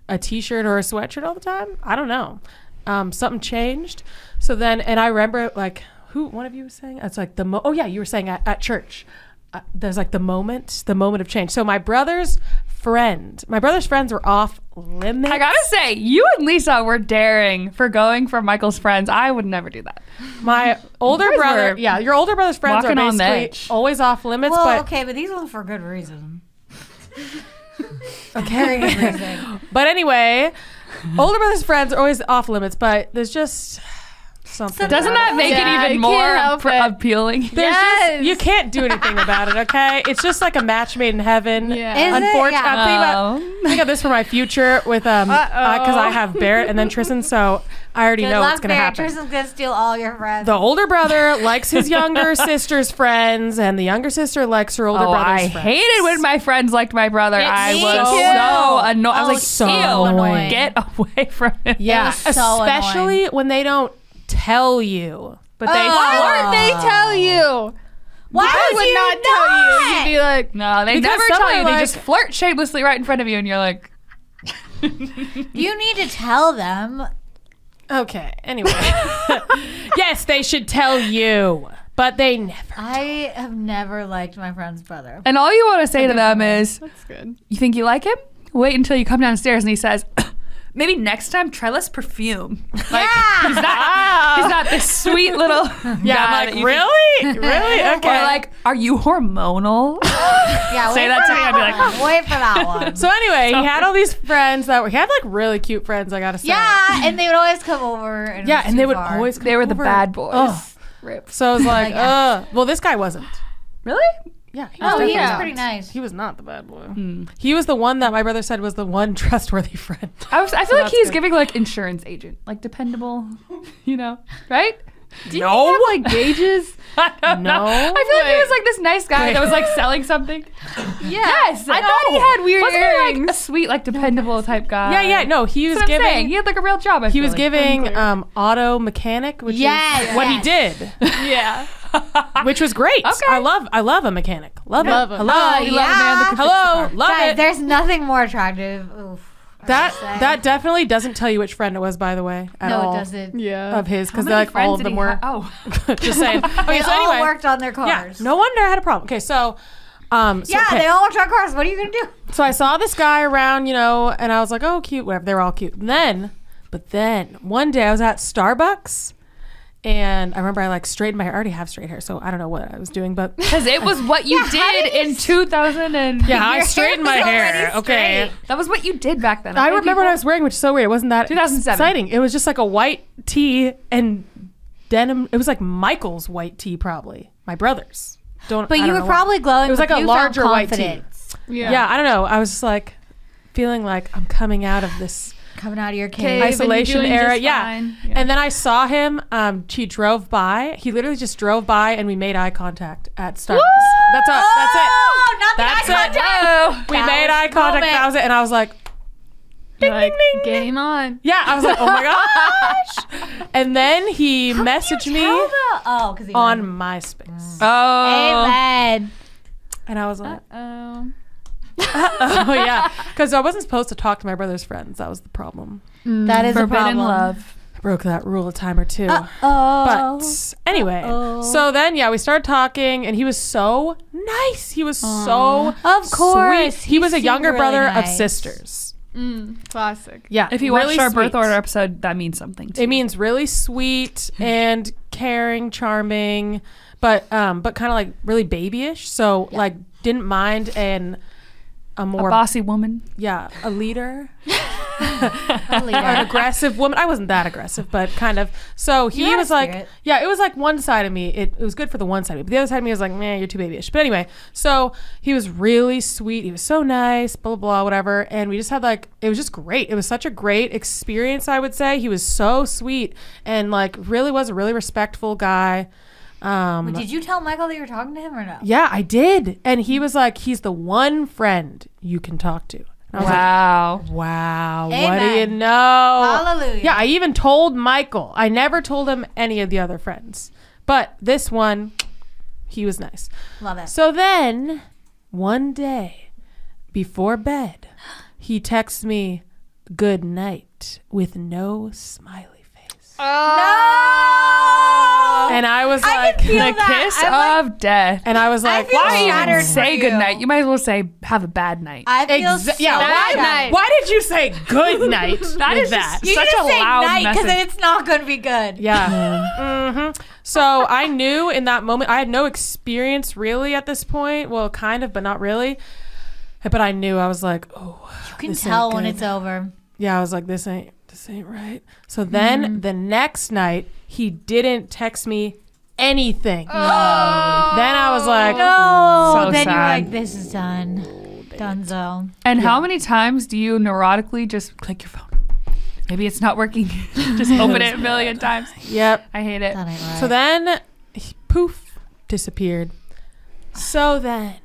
Speaker 3: a t-shirt or a sweatshirt all the time. I don't know. Um, something changed. So then, and I remember like who one of you was saying it's like the mo- oh yeah you were saying at, at church. Uh, there's like the moment, the moment of change. So my brother's friend, my brother's friends were off limits.
Speaker 4: I gotta say, you and Lisa were daring for going for Michael's friends. I would never do that.
Speaker 3: my older brother,
Speaker 4: were
Speaker 3: yeah, your older brother's friends are
Speaker 4: walking on
Speaker 3: basically always off limits,
Speaker 5: Well,
Speaker 3: but
Speaker 5: okay, but these ones for good reason. [laughs]
Speaker 3: okay.
Speaker 5: Good reason.
Speaker 3: But anyway, older brother's friends are always off limits, but there's just something.
Speaker 4: Doesn't that make
Speaker 1: Yeah,
Speaker 4: it even more
Speaker 1: help
Speaker 4: pr-
Speaker 1: it.
Speaker 4: appealing? [laughs]
Speaker 3: There's just,
Speaker 1: Yes.
Speaker 3: you can't do anything about it, okay? It's just like a match made in heaven.
Speaker 1: Yeah.
Speaker 5: Is it?
Speaker 3: Unfortunately,
Speaker 5: Yeah.
Speaker 3: I'm thinking about,
Speaker 4: Oh.
Speaker 3: think of this for my future with um because
Speaker 1: Uh-oh.
Speaker 3: I have Barrett and then Tristan, so I already
Speaker 5: Good
Speaker 3: know
Speaker 5: luck,
Speaker 3: what's gonna
Speaker 5: Bear.
Speaker 3: happen.
Speaker 5: Tristan's gonna steal all your friends.
Speaker 3: the older brother [laughs] likes his younger sister's friends, and the younger sister likes her older
Speaker 4: Oh,
Speaker 3: brother's
Speaker 4: I
Speaker 3: friends.
Speaker 4: hated when my friends liked my brother. I was
Speaker 5: too.
Speaker 4: so annoyed. I was like,
Speaker 5: so
Speaker 4: ew,
Speaker 5: annoying.
Speaker 4: get away from him.
Speaker 3: Yeah, [laughs]
Speaker 5: was so
Speaker 3: especially when they don't tell you.
Speaker 4: But they
Speaker 1: Why would they tell you?
Speaker 5: Why
Speaker 1: I
Speaker 5: would
Speaker 1: would
Speaker 5: you
Speaker 1: not tell you. You'd be like,
Speaker 4: no, they never tell
Speaker 3: are
Speaker 4: you. they just flirt shamelessly right in front of you, and you're like, [laughs]
Speaker 5: You need to tell them.
Speaker 3: Okay. Anyway, [laughs] yes, they should tell you, but they never.
Speaker 5: I have never liked my friend's brother.
Speaker 4: and all you want to say to them is,
Speaker 1: that's good.
Speaker 4: "You think you like him? Wait until you come downstairs." And he says. Maybe next time try less perfume. [laughs] Like he's not he's not this sweet little [laughs]
Speaker 3: Yeah,
Speaker 4: guy
Speaker 3: I'm like,
Speaker 4: you
Speaker 3: really, really? [laughs] Okay.
Speaker 4: Or like, are you hormonal?
Speaker 5: Yeah,
Speaker 4: Say
Speaker 5: wait
Speaker 4: that
Speaker 5: for
Speaker 4: to me, I'd be like,
Speaker 5: one. wait for that one.
Speaker 3: so anyway, he had all these friends that were. He had like really cute friends. I gotta say.
Speaker 5: yeah, and they would always come over. And
Speaker 3: Yeah, and they would
Speaker 5: far.
Speaker 3: always.
Speaker 4: they were the bad boys.
Speaker 3: Ugh.
Speaker 4: Rip.
Speaker 3: So I was like,
Speaker 5: Yeah.
Speaker 3: uh. Well, this guy wasn't.
Speaker 4: Really?
Speaker 3: Yeah. He
Speaker 5: Oh,
Speaker 3: definitely
Speaker 5: he was
Speaker 3: not.
Speaker 5: pretty nice.
Speaker 3: He was not the bad boy.
Speaker 4: Hmm.
Speaker 3: He was the one that my brother said was the one [laughs] trustworthy friend.
Speaker 4: I was. I feel
Speaker 3: So
Speaker 4: like he's
Speaker 3: good.
Speaker 4: giving like insurance agent, like dependable. [laughs] You know, right?
Speaker 3: no.
Speaker 1: Like gauges? [laughs]
Speaker 4: I don't know.
Speaker 3: No.
Speaker 4: I feel like he was like this nice guy that was like selling something. Yes,
Speaker 1: I thought he had weird
Speaker 4: Wasn't he like a sweet, like dependable type guy?
Speaker 3: yeah, yeah. No, he was
Speaker 4: That's what I'm
Speaker 3: giving.
Speaker 4: He had like a real job. I
Speaker 3: He
Speaker 4: feel
Speaker 3: was
Speaker 4: like.
Speaker 3: giving um, auto mechanic, which
Speaker 5: Yes,
Speaker 3: is what he did,
Speaker 1: yeah. [laughs]
Speaker 3: which was great.
Speaker 4: Okay.
Speaker 3: I love, I love a mechanic. Love,
Speaker 1: Love
Speaker 3: it.
Speaker 1: him.
Speaker 3: Hello,
Speaker 5: Oh,
Speaker 4: You love a man that can fix a
Speaker 3: hello, love
Speaker 5: Guys,
Speaker 3: it.
Speaker 5: there's nothing more attractive. Oof.
Speaker 3: That that definitely doesn't tell you which friend it was, by the way, at
Speaker 5: no,
Speaker 3: all
Speaker 5: it doesn't.
Speaker 1: Yeah.
Speaker 3: of his,
Speaker 4: How
Speaker 3: because
Speaker 4: many
Speaker 3: like all of them were.
Speaker 4: ha- Oh, [laughs]
Speaker 3: just saying. [laughs] Okay,
Speaker 5: They
Speaker 3: so
Speaker 5: all
Speaker 3: anyway,
Speaker 5: worked on their cars.
Speaker 3: yeah,
Speaker 5: cars.
Speaker 3: no wonder I had a problem. Okay, so, um, so,
Speaker 5: Yeah,
Speaker 3: okay.
Speaker 5: they all worked on cars. What are you gonna do?
Speaker 3: so I saw this guy around, you know, and I was like, oh, cute, whatever. They were all cute. And then, but then one day I was at Starbucks. And I remember I like straightened my hair. I already have straight hair, so I don't know what I was doing, but [laughs]
Speaker 4: because it was what you [laughs]
Speaker 5: Yeah,
Speaker 4: did
Speaker 5: did you
Speaker 4: in
Speaker 5: s-
Speaker 4: 2000 and [laughs]
Speaker 3: yeah, I
Speaker 5: hair
Speaker 3: straightened my hair. Okay,
Speaker 4: that was what you did back then.
Speaker 3: I
Speaker 4: okay,
Speaker 3: remember what? I was wearing, which is so weird. It wasn't that
Speaker 4: 2007.
Speaker 3: exciting. It was just like a white tee and denim. It was like Michael's white tee, probably my brother's. Don't.
Speaker 5: But
Speaker 3: I
Speaker 5: you
Speaker 3: don't
Speaker 5: were
Speaker 3: know why.
Speaker 5: probably glowing.
Speaker 3: It was like a larger white tee.
Speaker 1: Yeah.
Speaker 3: Yeah. I don't know. I was just like feeling like I'm coming out of this
Speaker 5: coming out of your
Speaker 1: Cave.
Speaker 5: cave.
Speaker 3: isolation era. Yeah.
Speaker 1: Yeah.
Speaker 3: And then I saw him. Um, he drove by. He literally just drove by, and we made eye contact at Starbucks. That's all. That's it.
Speaker 5: Oh, not the
Speaker 3: That's
Speaker 5: eye
Speaker 3: it.
Speaker 5: contact.
Speaker 3: We
Speaker 5: That
Speaker 3: made eye contact.
Speaker 5: moment.
Speaker 3: That was it. And I was like, ding,
Speaker 1: like,
Speaker 3: ding, ding.
Speaker 1: game on.
Speaker 3: Yeah, I was like, oh my [laughs] gosh. and then he messaged me
Speaker 5: the- oh, because
Speaker 3: on MySpace.
Speaker 4: Oh.
Speaker 5: Amen.
Speaker 3: And I was like,
Speaker 1: Oh. [laughs]
Speaker 3: oh yeah. Because I wasn't supposed to talk to my brother's friends. That was the problem.
Speaker 5: That is a
Speaker 4: Forbidden
Speaker 5: problem.
Speaker 4: love.
Speaker 3: I broke that rule a time or two.
Speaker 5: Oh.
Speaker 3: But anyway,
Speaker 5: Uh-oh.
Speaker 3: so then yeah, we started talking, and he was so nice. He was so
Speaker 5: Of course,
Speaker 3: sweet. He,
Speaker 5: he
Speaker 3: was a
Speaker 5: seemed
Speaker 3: younger
Speaker 5: really
Speaker 3: brother of sisters.
Speaker 1: Mm, classic.
Speaker 3: Yeah,
Speaker 4: If you
Speaker 3: really
Speaker 4: watched our birth
Speaker 3: sweet.
Speaker 4: order episode, that means something. Too.
Speaker 3: it means really sweet and caring, charming, but um, but kind of like really babyish. So like didn't mind and a
Speaker 4: a
Speaker 3: more
Speaker 4: bossy woman.
Speaker 3: yeah a leader. [laughs] [laughs]
Speaker 5: A leader.
Speaker 3: an aggressive woman. I wasn't that aggressive, but kind of. So he
Speaker 5: had a
Speaker 3: was like, yeah, it was like one side of me. It, it was good for the one side of me, but the other side of me was like, man, you're too babyish. But anyway, so he was really sweet. He was so nice, blah, blah, blah, whatever. And we just had like, it was just great. It was such a great experience, I would say. He was so sweet and like really was a really respectful guy. Um,
Speaker 5: Did you tell Michael that you were talking to him or no?
Speaker 3: yeah, I did. And he was like, he's the one friend you can talk to. Was like,
Speaker 4: Wow.
Speaker 3: Wow. What do you know?
Speaker 5: Hallelujah.
Speaker 3: Yeah, I even told Michael. I never told him any of the other friends. But this one, he was nice.
Speaker 5: Love it.
Speaker 3: So then, one day before bed, he texts me good night with no smiley face.
Speaker 5: no.
Speaker 3: And I was
Speaker 5: I
Speaker 3: like,
Speaker 5: can
Speaker 4: The
Speaker 5: that.
Speaker 4: kiss
Speaker 5: I'm like-
Speaker 4: of death.
Speaker 3: and I was like,
Speaker 5: feel
Speaker 3: why
Speaker 4: Why
Speaker 5: shattered
Speaker 4: even say good night? You might as well say have a bad night.
Speaker 5: I feel
Speaker 3: Exa-
Speaker 5: so
Speaker 3: yeah, why,
Speaker 5: bad.
Speaker 1: night.
Speaker 3: why did you say good night [laughs]
Speaker 4: That
Speaker 3: with
Speaker 4: is
Speaker 3: that?
Speaker 4: just-
Speaker 5: You
Speaker 4: Such a
Speaker 5: say
Speaker 4: loud
Speaker 5: night because
Speaker 4: message.
Speaker 5: it's not going to be good.
Speaker 3: Yeah. [laughs] hmm So I knew in that moment, I had no experience really at this point. Well, kind of, but not really. But I knew I was like, oh,
Speaker 5: You can
Speaker 3: this ain't
Speaker 5: tell when it's over.
Speaker 3: Yeah, I was like, this ain't this ain't right. So then mm-hmm. the next night, he didn't text me anything. Then I was like,
Speaker 5: No.
Speaker 4: So
Speaker 5: then you're like, this is done. Oh, Dunzo.
Speaker 4: And how many times do you neurotically just click your phone? Maybe it's not working. [laughs] just open it a million times.
Speaker 3: yep.
Speaker 4: I hate it.
Speaker 5: That ain't right.
Speaker 3: So then, he, poof, disappeared. So then,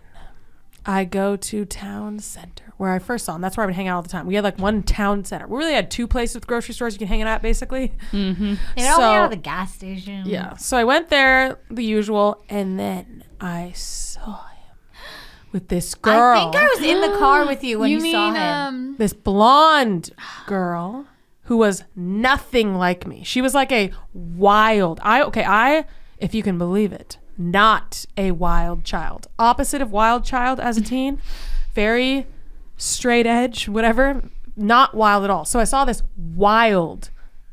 Speaker 3: I go to town center where I first saw him. That's where I would hang out all the time. We had like one town center. We really had two places with grocery stores you can hang out at, basically.
Speaker 4: Mm-hmm.
Speaker 5: they
Speaker 3: so-
Speaker 5: hang out at the gas station.
Speaker 3: Yeah. So I went there, the usual, and then I saw him with this girl.
Speaker 5: I think I was in the car with you when you,
Speaker 1: you mean
Speaker 5: saw him.
Speaker 1: um
Speaker 3: this blonde girl who was nothing like me. She was like a wild. I okay, I if you can believe it, not a wild child. Opposite of wild child as a teen. Very straight edge, whatever. Not wild at all. So I saw this wild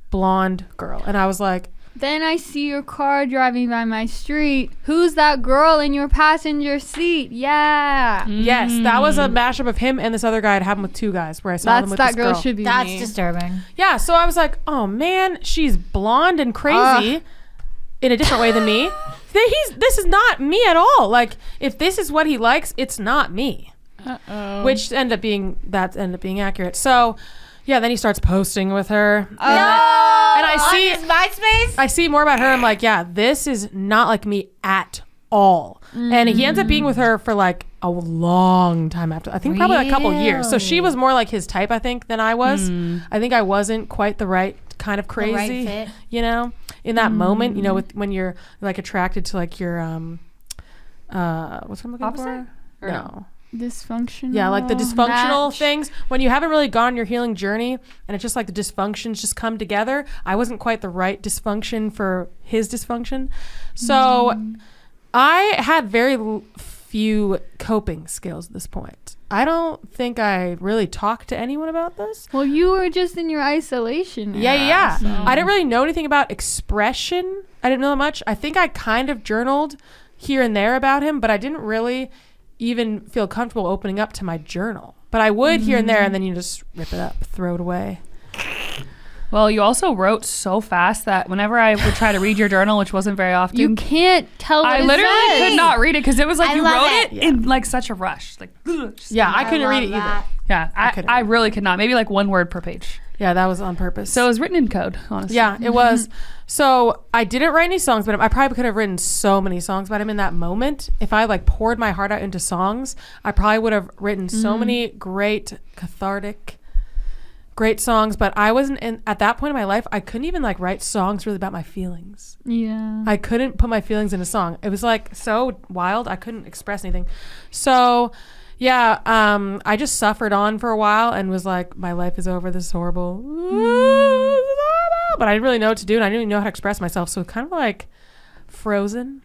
Speaker 3: blonde girl and I was like,
Speaker 1: then I see your car driving by my street. Who's that girl in your passenger seat? Yeah.
Speaker 3: yes, that was a mm. mashup of him and this other guy. It happened with two guys where I saw them with
Speaker 1: that
Speaker 3: this
Speaker 1: girl,
Speaker 3: girl.
Speaker 1: should be
Speaker 5: That's
Speaker 1: me.
Speaker 5: disturbing.
Speaker 3: Yeah, so I was like, oh man, she's blonde and crazy in a different way than me. [laughs] He's this is not me at all. Like if this is what he likes, it's not me.
Speaker 1: Uh-oh.
Speaker 3: Which end up being that ended up being accurate. So yeah, then he starts posting with her.
Speaker 5: No.
Speaker 3: and I
Speaker 5: On
Speaker 3: see-
Speaker 5: his MySpace.
Speaker 3: I see more about her. I'm like, yeah, this is not like me at all. And he ends up being with her for like a long time after. I think probably a couple years. So she was more like his type, I think, than I was. I think I wasn't quite the right kind of
Speaker 5: The right
Speaker 3: crazy,
Speaker 5: fit.
Speaker 3: you know, in that moment, you know, with when you're like attracted to like your um uh what's I'm looking
Speaker 4: Opposite?
Speaker 3: for?
Speaker 4: Or
Speaker 3: No.
Speaker 1: Dysfunctional.
Speaker 3: Yeah, like the dysfunctional
Speaker 1: match.
Speaker 3: things when you haven't really gone your healing journey and it's just like the dysfunctions just come together. I wasn't quite the right dysfunction for his dysfunction. So mm-hmm. I had very few coping skills at this point. I don't think I really talked to anyone about this.
Speaker 1: Well, you were just in your isolation.
Speaker 3: Yeah, yeah,
Speaker 1: era,
Speaker 3: yeah.
Speaker 1: so-
Speaker 3: I didn't really know anything about expression. I didn't know that much. I think I kind of journaled here and there about him, but I didn't really even feel comfortable opening up to my journal. But I would here and there, and mm-hmm. then you just rip it up, throw it away.
Speaker 4: Well, you also wrote so fast that whenever I would try to read your journal, which wasn't very often,
Speaker 1: You can't tell. What
Speaker 4: I
Speaker 1: it
Speaker 4: literally
Speaker 1: says.
Speaker 4: could not read it because it was like
Speaker 5: I
Speaker 4: you wrote
Speaker 5: it.
Speaker 4: it, in like such a rush. Like, just-
Speaker 3: Yeah, I, couldn't read it
Speaker 5: love
Speaker 3: either.
Speaker 4: yeah, I,
Speaker 3: couldn't
Speaker 4: I, really could not. Maybe like one word per page.
Speaker 3: Yeah, that was on purpose.
Speaker 4: So it was written in code, honestly.
Speaker 3: yeah, it was. Mm-hmm. So I didn't write any songs but. I probably could have written so many songs about him in that moment. If I like poured my heart out into songs, I probably would have written so mm-hmm. many great cathartic great songs, but I wasn't in at that point in my life. I couldn't even like write songs really about my feelings.
Speaker 1: Yeah.
Speaker 3: I couldn't put my feelings in a song. It was like so wild. I couldn't express anything. So, yeah, um, I just suffered on for a while and was like, my life is over. This is horrible. Horrible. But I didn't really know what to do, and I didn't even know how to express myself. So kind of like frozen.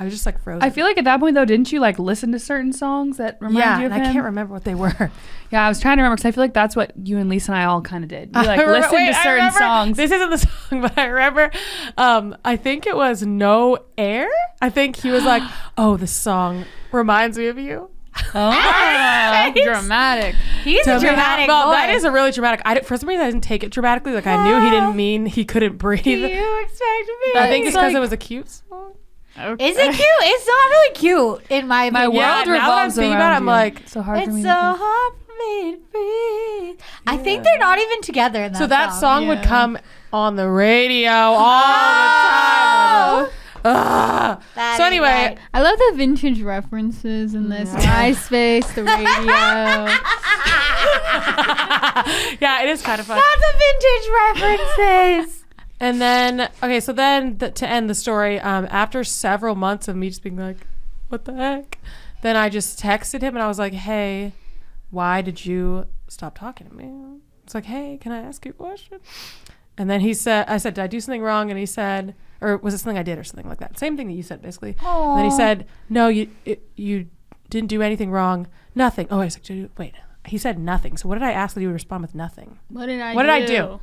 Speaker 3: I was just like frozen.
Speaker 4: I feel like at that point though, didn't you like listen to certain songs that remind
Speaker 3: yeah,
Speaker 4: you of
Speaker 3: and I can't remember what they were. [laughs]
Speaker 4: Yeah, I was trying to remember because I feel like that's what you and Lisa and I all kind of did. We like
Speaker 3: I
Speaker 4: listened
Speaker 3: wait,
Speaker 4: to certain
Speaker 3: remember-
Speaker 4: songs.
Speaker 3: This isn't the [laughs] song, but I remember. Um, I think it was "No Air." I think he was like, [gasps] "Oh, this song reminds me of you."
Speaker 1: oh, [laughs] dramatic.
Speaker 5: He's
Speaker 3: To
Speaker 5: a
Speaker 3: me,
Speaker 5: dramatic
Speaker 3: Well,
Speaker 5: boy.
Speaker 3: that is a really dramatic. I, for some reason, I didn't take it dramatically. Like I knew he didn't mean he couldn't breathe.
Speaker 5: you expect me?
Speaker 3: I think it's because
Speaker 1: like-
Speaker 3: it was a cute song.
Speaker 1: Okay.
Speaker 5: Is it cute? It's not really cute in my
Speaker 4: My
Speaker 5: opinion.
Speaker 3: Yeah,
Speaker 4: world
Speaker 3: now I'm
Speaker 4: revolves
Speaker 3: thinking
Speaker 4: around
Speaker 3: about it, I'm like,
Speaker 4: so hard for
Speaker 5: It's
Speaker 4: me.
Speaker 5: so hard for me to breathe. I think they're not even together in that
Speaker 3: So that song would
Speaker 1: Yeah.
Speaker 3: come on the radio [laughs] all the time. Oh.
Speaker 5: Ugh.
Speaker 3: So anyway,
Speaker 5: right.
Speaker 1: I love the vintage references in this [laughs] MySpace, the radio. [laughs]
Speaker 3: yeah, it is kind of fun.
Speaker 5: That's a vintage references.
Speaker 3: And then, okay, so then th- to end the story, um, after several months of me just being like, what the heck? Then I just texted him and I was like, hey, why did you stop talking to me? It's like, hey, can I ask you a question? And then he said, I said, did I do something wrong? And he said, or was it something I did or something like that? Same thing that you said, basically. And then he said, no, you it, you didn't do anything wrong. Nothing. Oh, I was like, wait. He said nothing. So what did I ask that you would respond with nothing?
Speaker 1: What did I
Speaker 3: What
Speaker 1: do?
Speaker 3: did I do?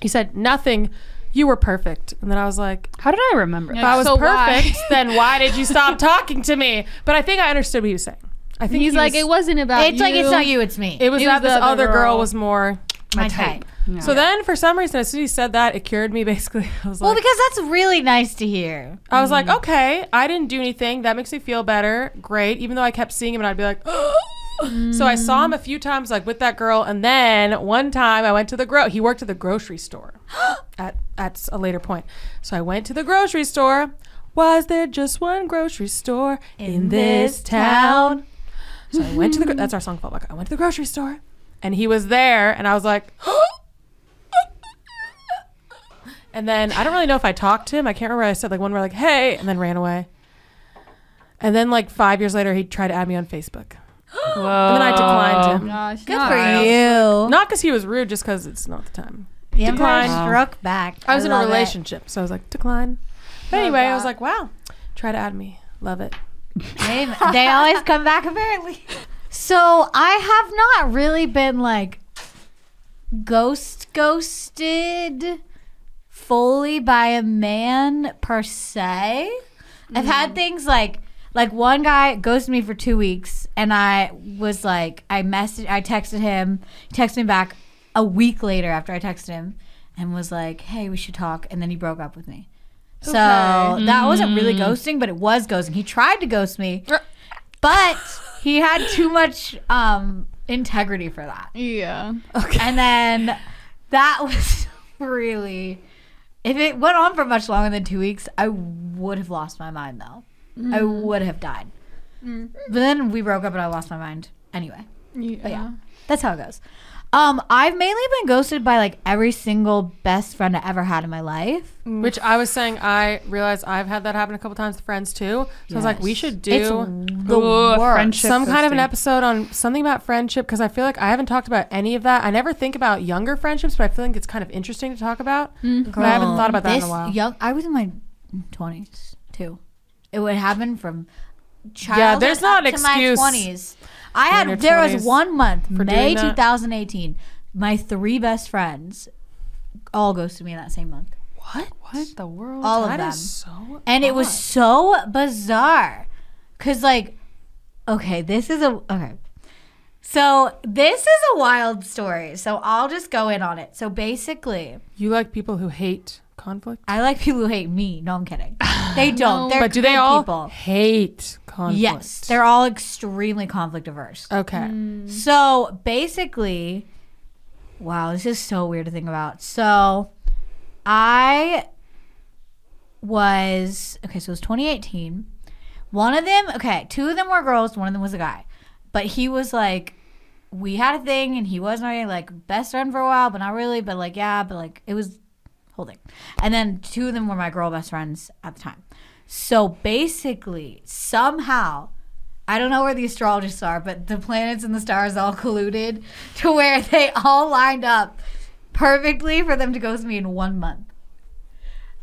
Speaker 3: He said, nothing. You were perfect. And then I was like,
Speaker 4: How did I remember?
Speaker 1: Yeah.
Speaker 3: if I was
Speaker 1: So why?
Speaker 3: perfect, [laughs] then why did you stop talking to me? But I think I understood what he was saying. I think
Speaker 1: He's
Speaker 3: he
Speaker 1: like,
Speaker 3: was-
Speaker 1: it wasn't about
Speaker 5: It's like it's not you, it's me.
Speaker 3: It was
Speaker 1: it
Speaker 3: that
Speaker 1: was
Speaker 3: this
Speaker 1: other
Speaker 3: other girl.
Speaker 1: girl.
Speaker 3: was more my,
Speaker 5: My
Speaker 3: type.
Speaker 5: type.
Speaker 4: Yeah.
Speaker 3: So then, for some reason, as soon as he said that, it cured me. [laughs] Basically, I was like, well,
Speaker 5: because that's really nice to hear.
Speaker 3: I was like, mm. okay, I didn't do anything. That makes me feel better. Great. Even though I kept seeing him, and I'd be like, [gasps] [laughs] so I saw him a mm. few times, like with that girl, and then one time I went to the gro. He worked at the grocery store [gasps] at at a later point. So I went to the grocery store. Was there just one grocery store in, this town? So I went to the. gro- [laughs] That's our song fallback. I went to the grocery store, and he was there, and I was like. [gasps] And then I don't really know if I talked to him. I can't remember. I said like one word like "Hey," and then ran away. And then like five years later, he tried to add me on Facebook.
Speaker 4: Whoa.
Speaker 3: And then I declined him.
Speaker 1: Gosh,
Speaker 5: Good for
Speaker 1: right.
Speaker 5: you.
Speaker 3: Not because he was rude, just because it's not the time.
Speaker 5: The Empire
Speaker 3: Decline.
Speaker 5: struck back.
Speaker 3: I was in a
Speaker 5: love it.
Speaker 3: relationship, so I was like decline. But
Speaker 1: Love
Speaker 3: anyway, I
Speaker 1: that.
Speaker 3: was like, wow, try to add me. Love it.
Speaker 5: They, they always come back apparently. So I have not really been like ghost ghosted fully by a man per se. I've had mm-hmm. things like like one guy ghosted me for two weeks and I was like I messaged I texted him, he texted me back a week later after I texted him and was like, Hey, we should talk and then he broke up with me. So that wasn't really ghosting, but it was ghosting. He tried to ghost me, but he had too much um, integrity for that.
Speaker 1: Yeah. Okay.
Speaker 5: And then that [laughs] was really. If it went on for much longer than two weeks, I would have lost my mind though. I mm. would have died. Mm. But then we broke up and I lost my mind anyway.
Speaker 1: Yeah.
Speaker 5: But yeah, that's how it goes. Um, I've mainly been ghosted by like every single best friend I ever had in my life. Mm.
Speaker 3: Which I was saying, I realized I've had that happen a couple times with friends too. So I was like, we
Speaker 5: Yes.
Speaker 3: should
Speaker 5: It's
Speaker 3: do
Speaker 5: the
Speaker 4: Ooh, friendship
Speaker 3: some kind of an episode on something about friendship because I feel like I haven't talked about any of that. I never think about younger friendships, but I feel like it's kind of interesting to talk about. But I haven't thought about that in a while.
Speaker 5: Young, I was in my twenties too. It would happen from childhood
Speaker 3: there's not
Speaker 5: up
Speaker 3: an
Speaker 5: to my
Speaker 3: excuse
Speaker 5: twenties. I had there was one month,
Speaker 3: for
Speaker 5: May
Speaker 3: doing that.
Speaker 5: 2018. My three best friends all ghosted me in that same month.
Speaker 3: What?
Speaker 4: What the world?
Speaker 5: All of
Speaker 3: That
Speaker 5: them.
Speaker 3: is so.
Speaker 5: and it was so bizarre because like okay this is a okay so this is a wild story so i'll just go in on it so basically
Speaker 3: You like people who hate conflict,
Speaker 5: i like people who hate me. No i'm kidding. They [laughs] don't. They're
Speaker 3: but do they
Speaker 5: good
Speaker 3: all
Speaker 5: people.
Speaker 3: hate conflict?
Speaker 5: yes. They're all extremely conflict averse.
Speaker 3: Okay. Mm. Mm.
Speaker 5: so basically wow this is so weird to think about. So i was okay so it was 2018 one of them okay two of them were girls one of them was a guy. But he was like we had a thing and he was my like best friend for a while, but not really, but like yeah, but like it was holding. And then two of them were my girl best friends at the time. So basically, somehow, I don't know where the astrologists are, but the planets and the stars all [laughs] colluded to where they all lined up perfectly for them to go ghost me in one month.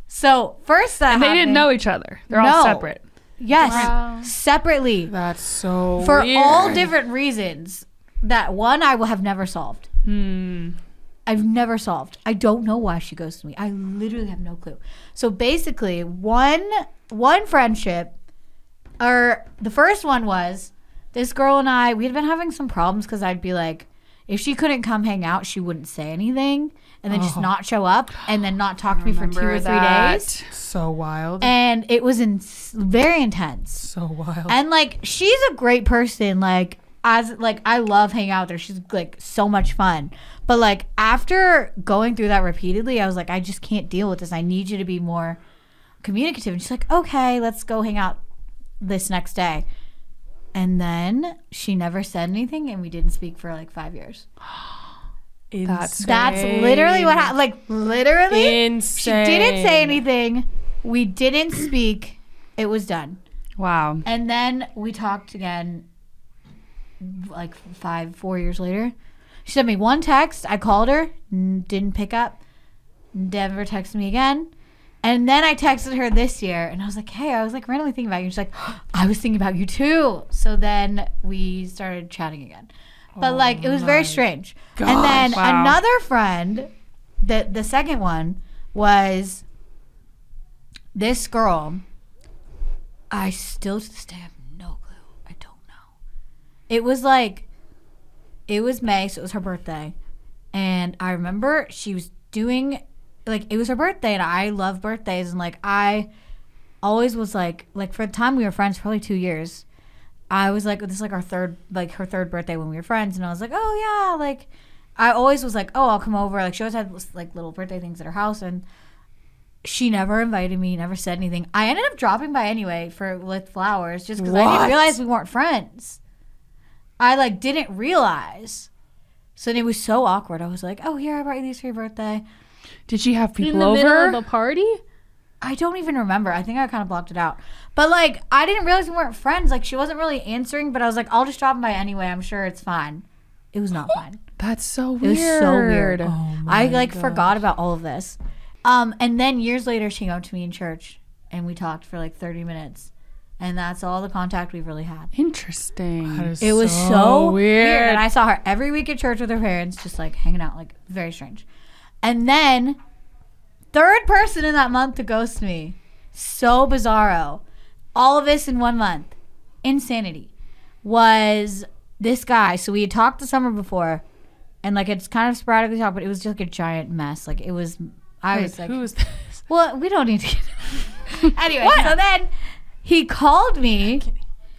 Speaker 5: So first that
Speaker 4: And they didn't know each other. They're
Speaker 5: No.
Speaker 4: all separate.
Speaker 5: Yes,
Speaker 1: Wow.
Speaker 5: separately
Speaker 3: That's so
Speaker 5: for
Speaker 3: weird.
Speaker 5: all different reasons. That one I will have never solved.
Speaker 4: Hmm.
Speaker 5: I've never solved. I don't know why she goes to me. I literally have no clue. So basically, one one friendship, or the first one was this girl and I. We had been having some problems because I'd be like, if she couldn't come hang out, she wouldn't say anything, and then just oh. not show up, and then not talk to me for two or three days.
Speaker 3: so wild.
Speaker 5: And it was in, very intense.
Speaker 3: so wild.
Speaker 5: And like she's a great person. Like as like I love hanging out with her. She's like so much fun. But like after going through that repeatedly, I was like, I just can't deal with this. I need you to be more communicative. And she's like, Okay, let's go hang out this next day. And then she never said anything and we didn't speak for like five years. [gasps]
Speaker 4: That's
Speaker 5: That's literally what happened. Like literally
Speaker 3: insane.
Speaker 5: she didn't say anything. We didn't speak. It was done.
Speaker 4: wow.
Speaker 5: And then we talked again, like five, four years later. She sent me one text. I called her, didn't pick up. Never texted me again. And then I texted her this year, and I was like, "Hey, I was like randomly thinking about you." She's like, "I was thinking about you too." So then we started chatting again. But oh like, it was very strange. and then
Speaker 4: Wow.
Speaker 5: another friend, the the second one was this girl. I still to this day have no clue. I don't know. It was like, it was May, so it was her birthday. And I remember she was doing, like, it was her birthday, and I love birthdays. And, like, I always was like, like, for the time we were friends, probably two years, I was like, this is like our third, like, her third birthday when we were friends. And I was like, oh, yeah, like, I always was like, oh, I'll come over. Like, she always had, like, little birthday things at her house. And, she never invited me, never said anything. I ended up dropping by anyway for with flowers just because I didn't realize we weren't friends. I like didn't realize. So then it was so awkward. I was like, "Oh, here I brought you these for your birthday."
Speaker 4: Did she have
Speaker 1: In
Speaker 4: people
Speaker 1: the middle
Speaker 4: over?
Speaker 1: of a party?
Speaker 5: I don't even remember. I think I kind of blocked it out. But like, I didn't realize we weren't friends. Like, she wasn't really answering. But I was like, "I'll just drop by anyway. I'm sure it's fine." It was not fine. [gasps]
Speaker 4: That's so
Speaker 5: It
Speaker 4: weird.
Speaker 5: was so weird.
Speaker 3: Oh
Speaker 5: I like forgot about all of this. Um, and then years later, she came up to me in church, and we talked for like 30 minutes, and that's all the contact we've really had.
Speaker 4: Interesting.
Speaker 3: That is
Speaker 5: It was so, weird.
Speaker 3: weird.
Speaker 5: and I saw her every week at church with her parents, just like hanging out, like very strange. And then, third person in that month to ghost me, so bizarro. All of this in one month, insanity. Was this guy? So we had talked the summer before, and like it's kind of sporadically talked, but it was just like a giant mess. Like it was. I was like,
Speaker 3: Who's this?
Speaker 5: well, we don't need to. Get [laughs] [laughs] anyway, so then he called me,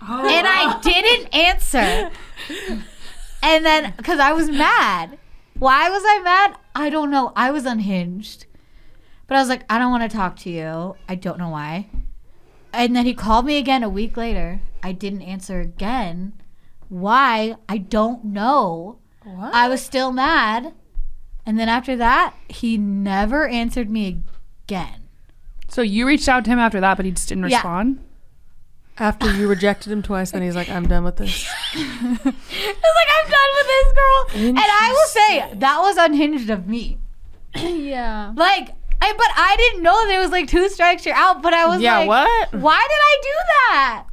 Speaker 5: and I oh. didn't answer. [laughs] And then, because I was mad. Why was I mad? I don't know. I was unhinged. But I was like, I don't want to talk to you. I don't know why. And then he called me again a week later. I didn't answer again. Why? I don't know.
Speaker 3: What?
Speaker 5: I was still mad. And then after that, he never answered me again.
Speaker 4: So you reached out to him after that, but he just didn't
Speaker 5: Yeah.
Speaker 4: respond.
Speaker 3: After you rejected him twice, then he's like, I'm done with this. [laughs]
Speaker 5: I was like, I'm done with this girl. And I will say, that was unhinged of me. [clears throat]
Speaker 1: yeah.
Speaker 5: Like, I, but I didn't know that it was like two strikes, you're out. But I was
Speaker 3: yeah,
Speaker 5: like,
Speaker 3: what?
Speaker 5: why did I do that?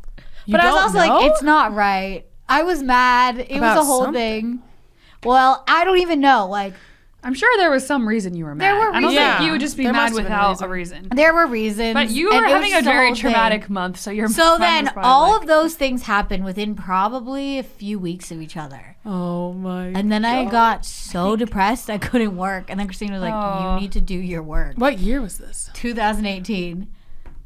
Speaker 3: You
Speaker 5: but I was
Speaker 3: don't
Speaker 5: also
Speaker 3: know?
Speaker 5: like, it's not right. I was mad. It
Speaker 3: About
Speaker 5: was a whole
Speaker 3: something.
Speaker 5: thing. Well, I don't even know. Like,
Speaker 4: I'm sure there was some reason you were mad.
Speaker 5: There were
Speaker 4: I don't
Speaker 3: reasons.
Speaker 4: think you would just be
Speaker 3: There
Speaker 4: mad
Speaker 3: must have been a
Speaker 4: without
Speaker 3: reason.
Speaker 4: a reason.
Speaker 5: there were reasons.
Speaker 4: But you
Speaker 5: and
Speaker 4: were
Speaker 5: it was
Speaker 4: having a
Speaker 5: just
Speaker 4: very
Speaker 5: whole thing.
Speaker 4: traumatic month, so your
Speaker 5: So then, all
Speaker 4: like,
Speaker 5: of those things happened within probably a few weeks of each other.
Speaker 3: Oh my.
Speaker 5: And then I got so depressed I couldn't work. And then Christina was like,
Speaker 4: Oh.
Speaker 5: "You need to do your work."
Speaker 3: what year was this?
Speaker 5: 2018.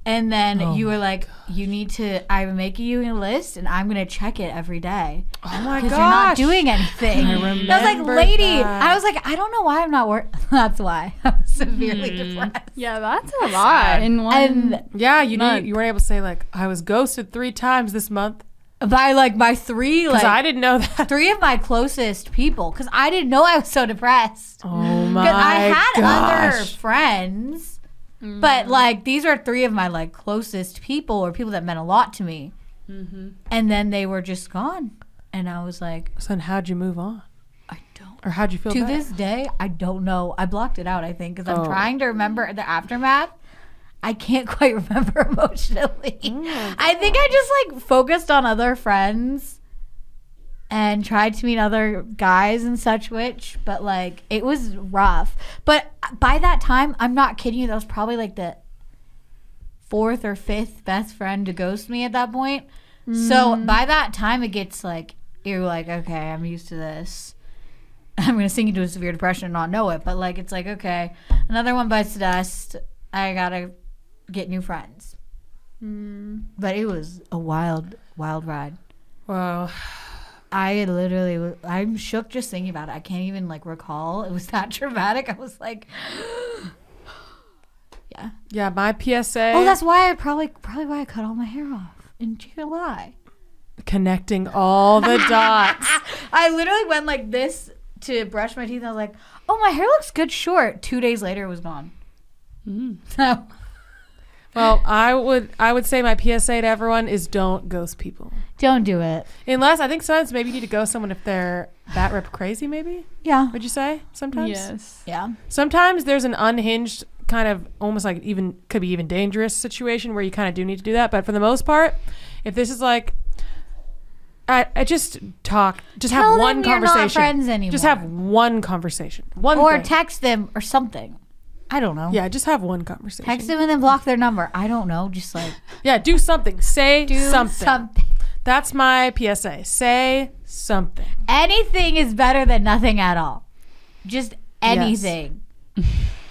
Speaker 5: And then
Speaker 3: Oh
Speaker 5: you were
Speaker 3: my
Speaker 5: like, "You need to. I'm making you a list, and I'm gonna check it every day
Speaker 3: Oh my
Speaker 5: because
Speaker 3: gosh.
Speaker 5: you're not doing anything."
Speaker 3: I remember
Speaker 5: I, was like, "Lady,"
Speaker 3: that.
Speaker 5: I was like, "I don't know why I'm not work." [laughs] That's why [laughs] I was severely
Speaker 3: Hmm.
Speaker 5: depressed.
Speaker 1: Yeah, that's a lot in one.
Speaker 5: And
Speaker 3: Yeah, you
Speaker 1: Month.
Speaker 3: didn't. You weren't able to say like, I was ghosted three times this month.
Speaker 5: by like my three
Speaker 3: Because
Speaker 5: like
Speaker 3: I didn't know that.
Speaker 5: three of my closest people because I didn't know I was so depressed.
Speaker 3: Oh my god.
Speaker 5: Because I had other
Speaker 3: gosh.
Speaker 5: Friends, but mm. like these are three of my like closest people or people that meant a lot to me, mm-hmm. and then they were just gone, and I was like,
Speaker 3: So then how'd you move on?
Speaker 5: I don't.
Speaker 3: Or how'd you feel
Speaker 5: To
Speaker 3: better?
Speaker 5: this day, I don't know. I blocked it out. I think because I'm
Speaker 3: Oh.
Speaker 5: trying to remember the aftermath. I can't [laughs] quite remember emotionally.
Speaker 3: Oh
Speaker 5: I think I just like focused on other friends and tried to meet other guys and such which, but like it was rough. But by that time, I'm not kidding you, that was probably like the fourth or fifth best friend to ghost me at that point. So mm. by that time it gets like you're like, okay, I'm used to this. [laughs] I'm gonna sink into a severe depression and not know it, but like it's like, okay, another one bites the dust. I gotta get new friends. Mm. But it was a wild, wild ride.
Speaker 3: Wow.
Speaker 5: I literally, I'm shook just thinking about it. I can't even like recall. It was that [laughs] dramatic. I was like, [gasps] yeah.
Speaker 3: Yeah, my PSA
Speaker 5: Oh, that's why I probably, probably why I cut all my hair off in July.
Speaker 3: connecting all the [laughs] dots.
Speaker 5: I literally went like this to brush my teeth. I was like, oh, my hair looks good short. Two days later, it was gone. Mm. [laughs] So
Speaker 3: Well, I would I would say my PSA to everyone is don't ghost people.
Speaker 5: Don't do it.
Speaker 3: Unless I think sometimes maybe you need to ghost someone if they're bat rip crazy, maybe?
Speaker 5: Yeah.
Speaker 3: Would you say? Sometimes?
Speaker 1: Yes.
Speaker 5: Yeah.
Speaker 3: Sometimes there's an unhinged kind of almost like even could be even dangerous situation where you kind of do need to do that. But for the most part, if this is like I, I just talk, just
Speaker 5: Tell
Speaker 3: have one
Speaker 5: conversation. you're not
Speaker 3: conversation.
Speaker 5: friends anymore.
Speaker 3: Just have one conversation. One
Speaker 5: Or
Speaker 3: thing.
Speaker 5: text them or something. I don't know.
Speaker 3: Yeah, just have one conversation.
Speaker 5: Text them and then block their number. I don't know. Just like
Speaker 3: Yeah, do something. Say
Speaker 5: do
Speaker 3: something.
Speaker 5: something.
Speaker 3: That's my PSA. Say something.
Speaker 5: Anything is better than nothing at all. Just anything.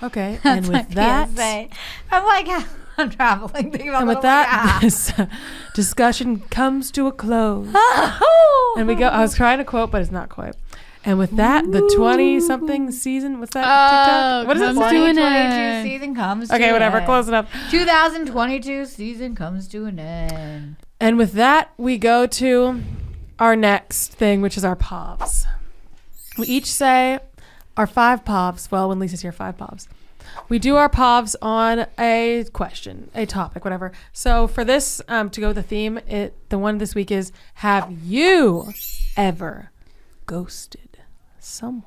Speaker 3: Okay, [laughs] and with that,
Speaker 5: PSA. I'm like, [laughs] I'm traveling. About
Speaker 3: and with
Speaker 5: that, [laughs]
Speaker 3: this uh, discussion comes to a close. And we go. I was trying to quote, but it's not quite. And with that, the twenty-something season. What's that?
Speaker 1: Oh,
Speaker 3: TikTok? What is it?
Speaker 5: 2022 season comes
Speaker 3: Okay, whatever.
Speaker 5: end.
Speaker 3: Close it up.
Speaker 5: 2022 season comes to an end.
Speaker 3: And with that, we go to our next thing, which is our povs. We each say our five povs. Well, when Lisa's here, five povs. We do our povs on a question, a topic, whatever. So for this, um, to go with the theme, it the one this week is: Have you ever ghosted someone?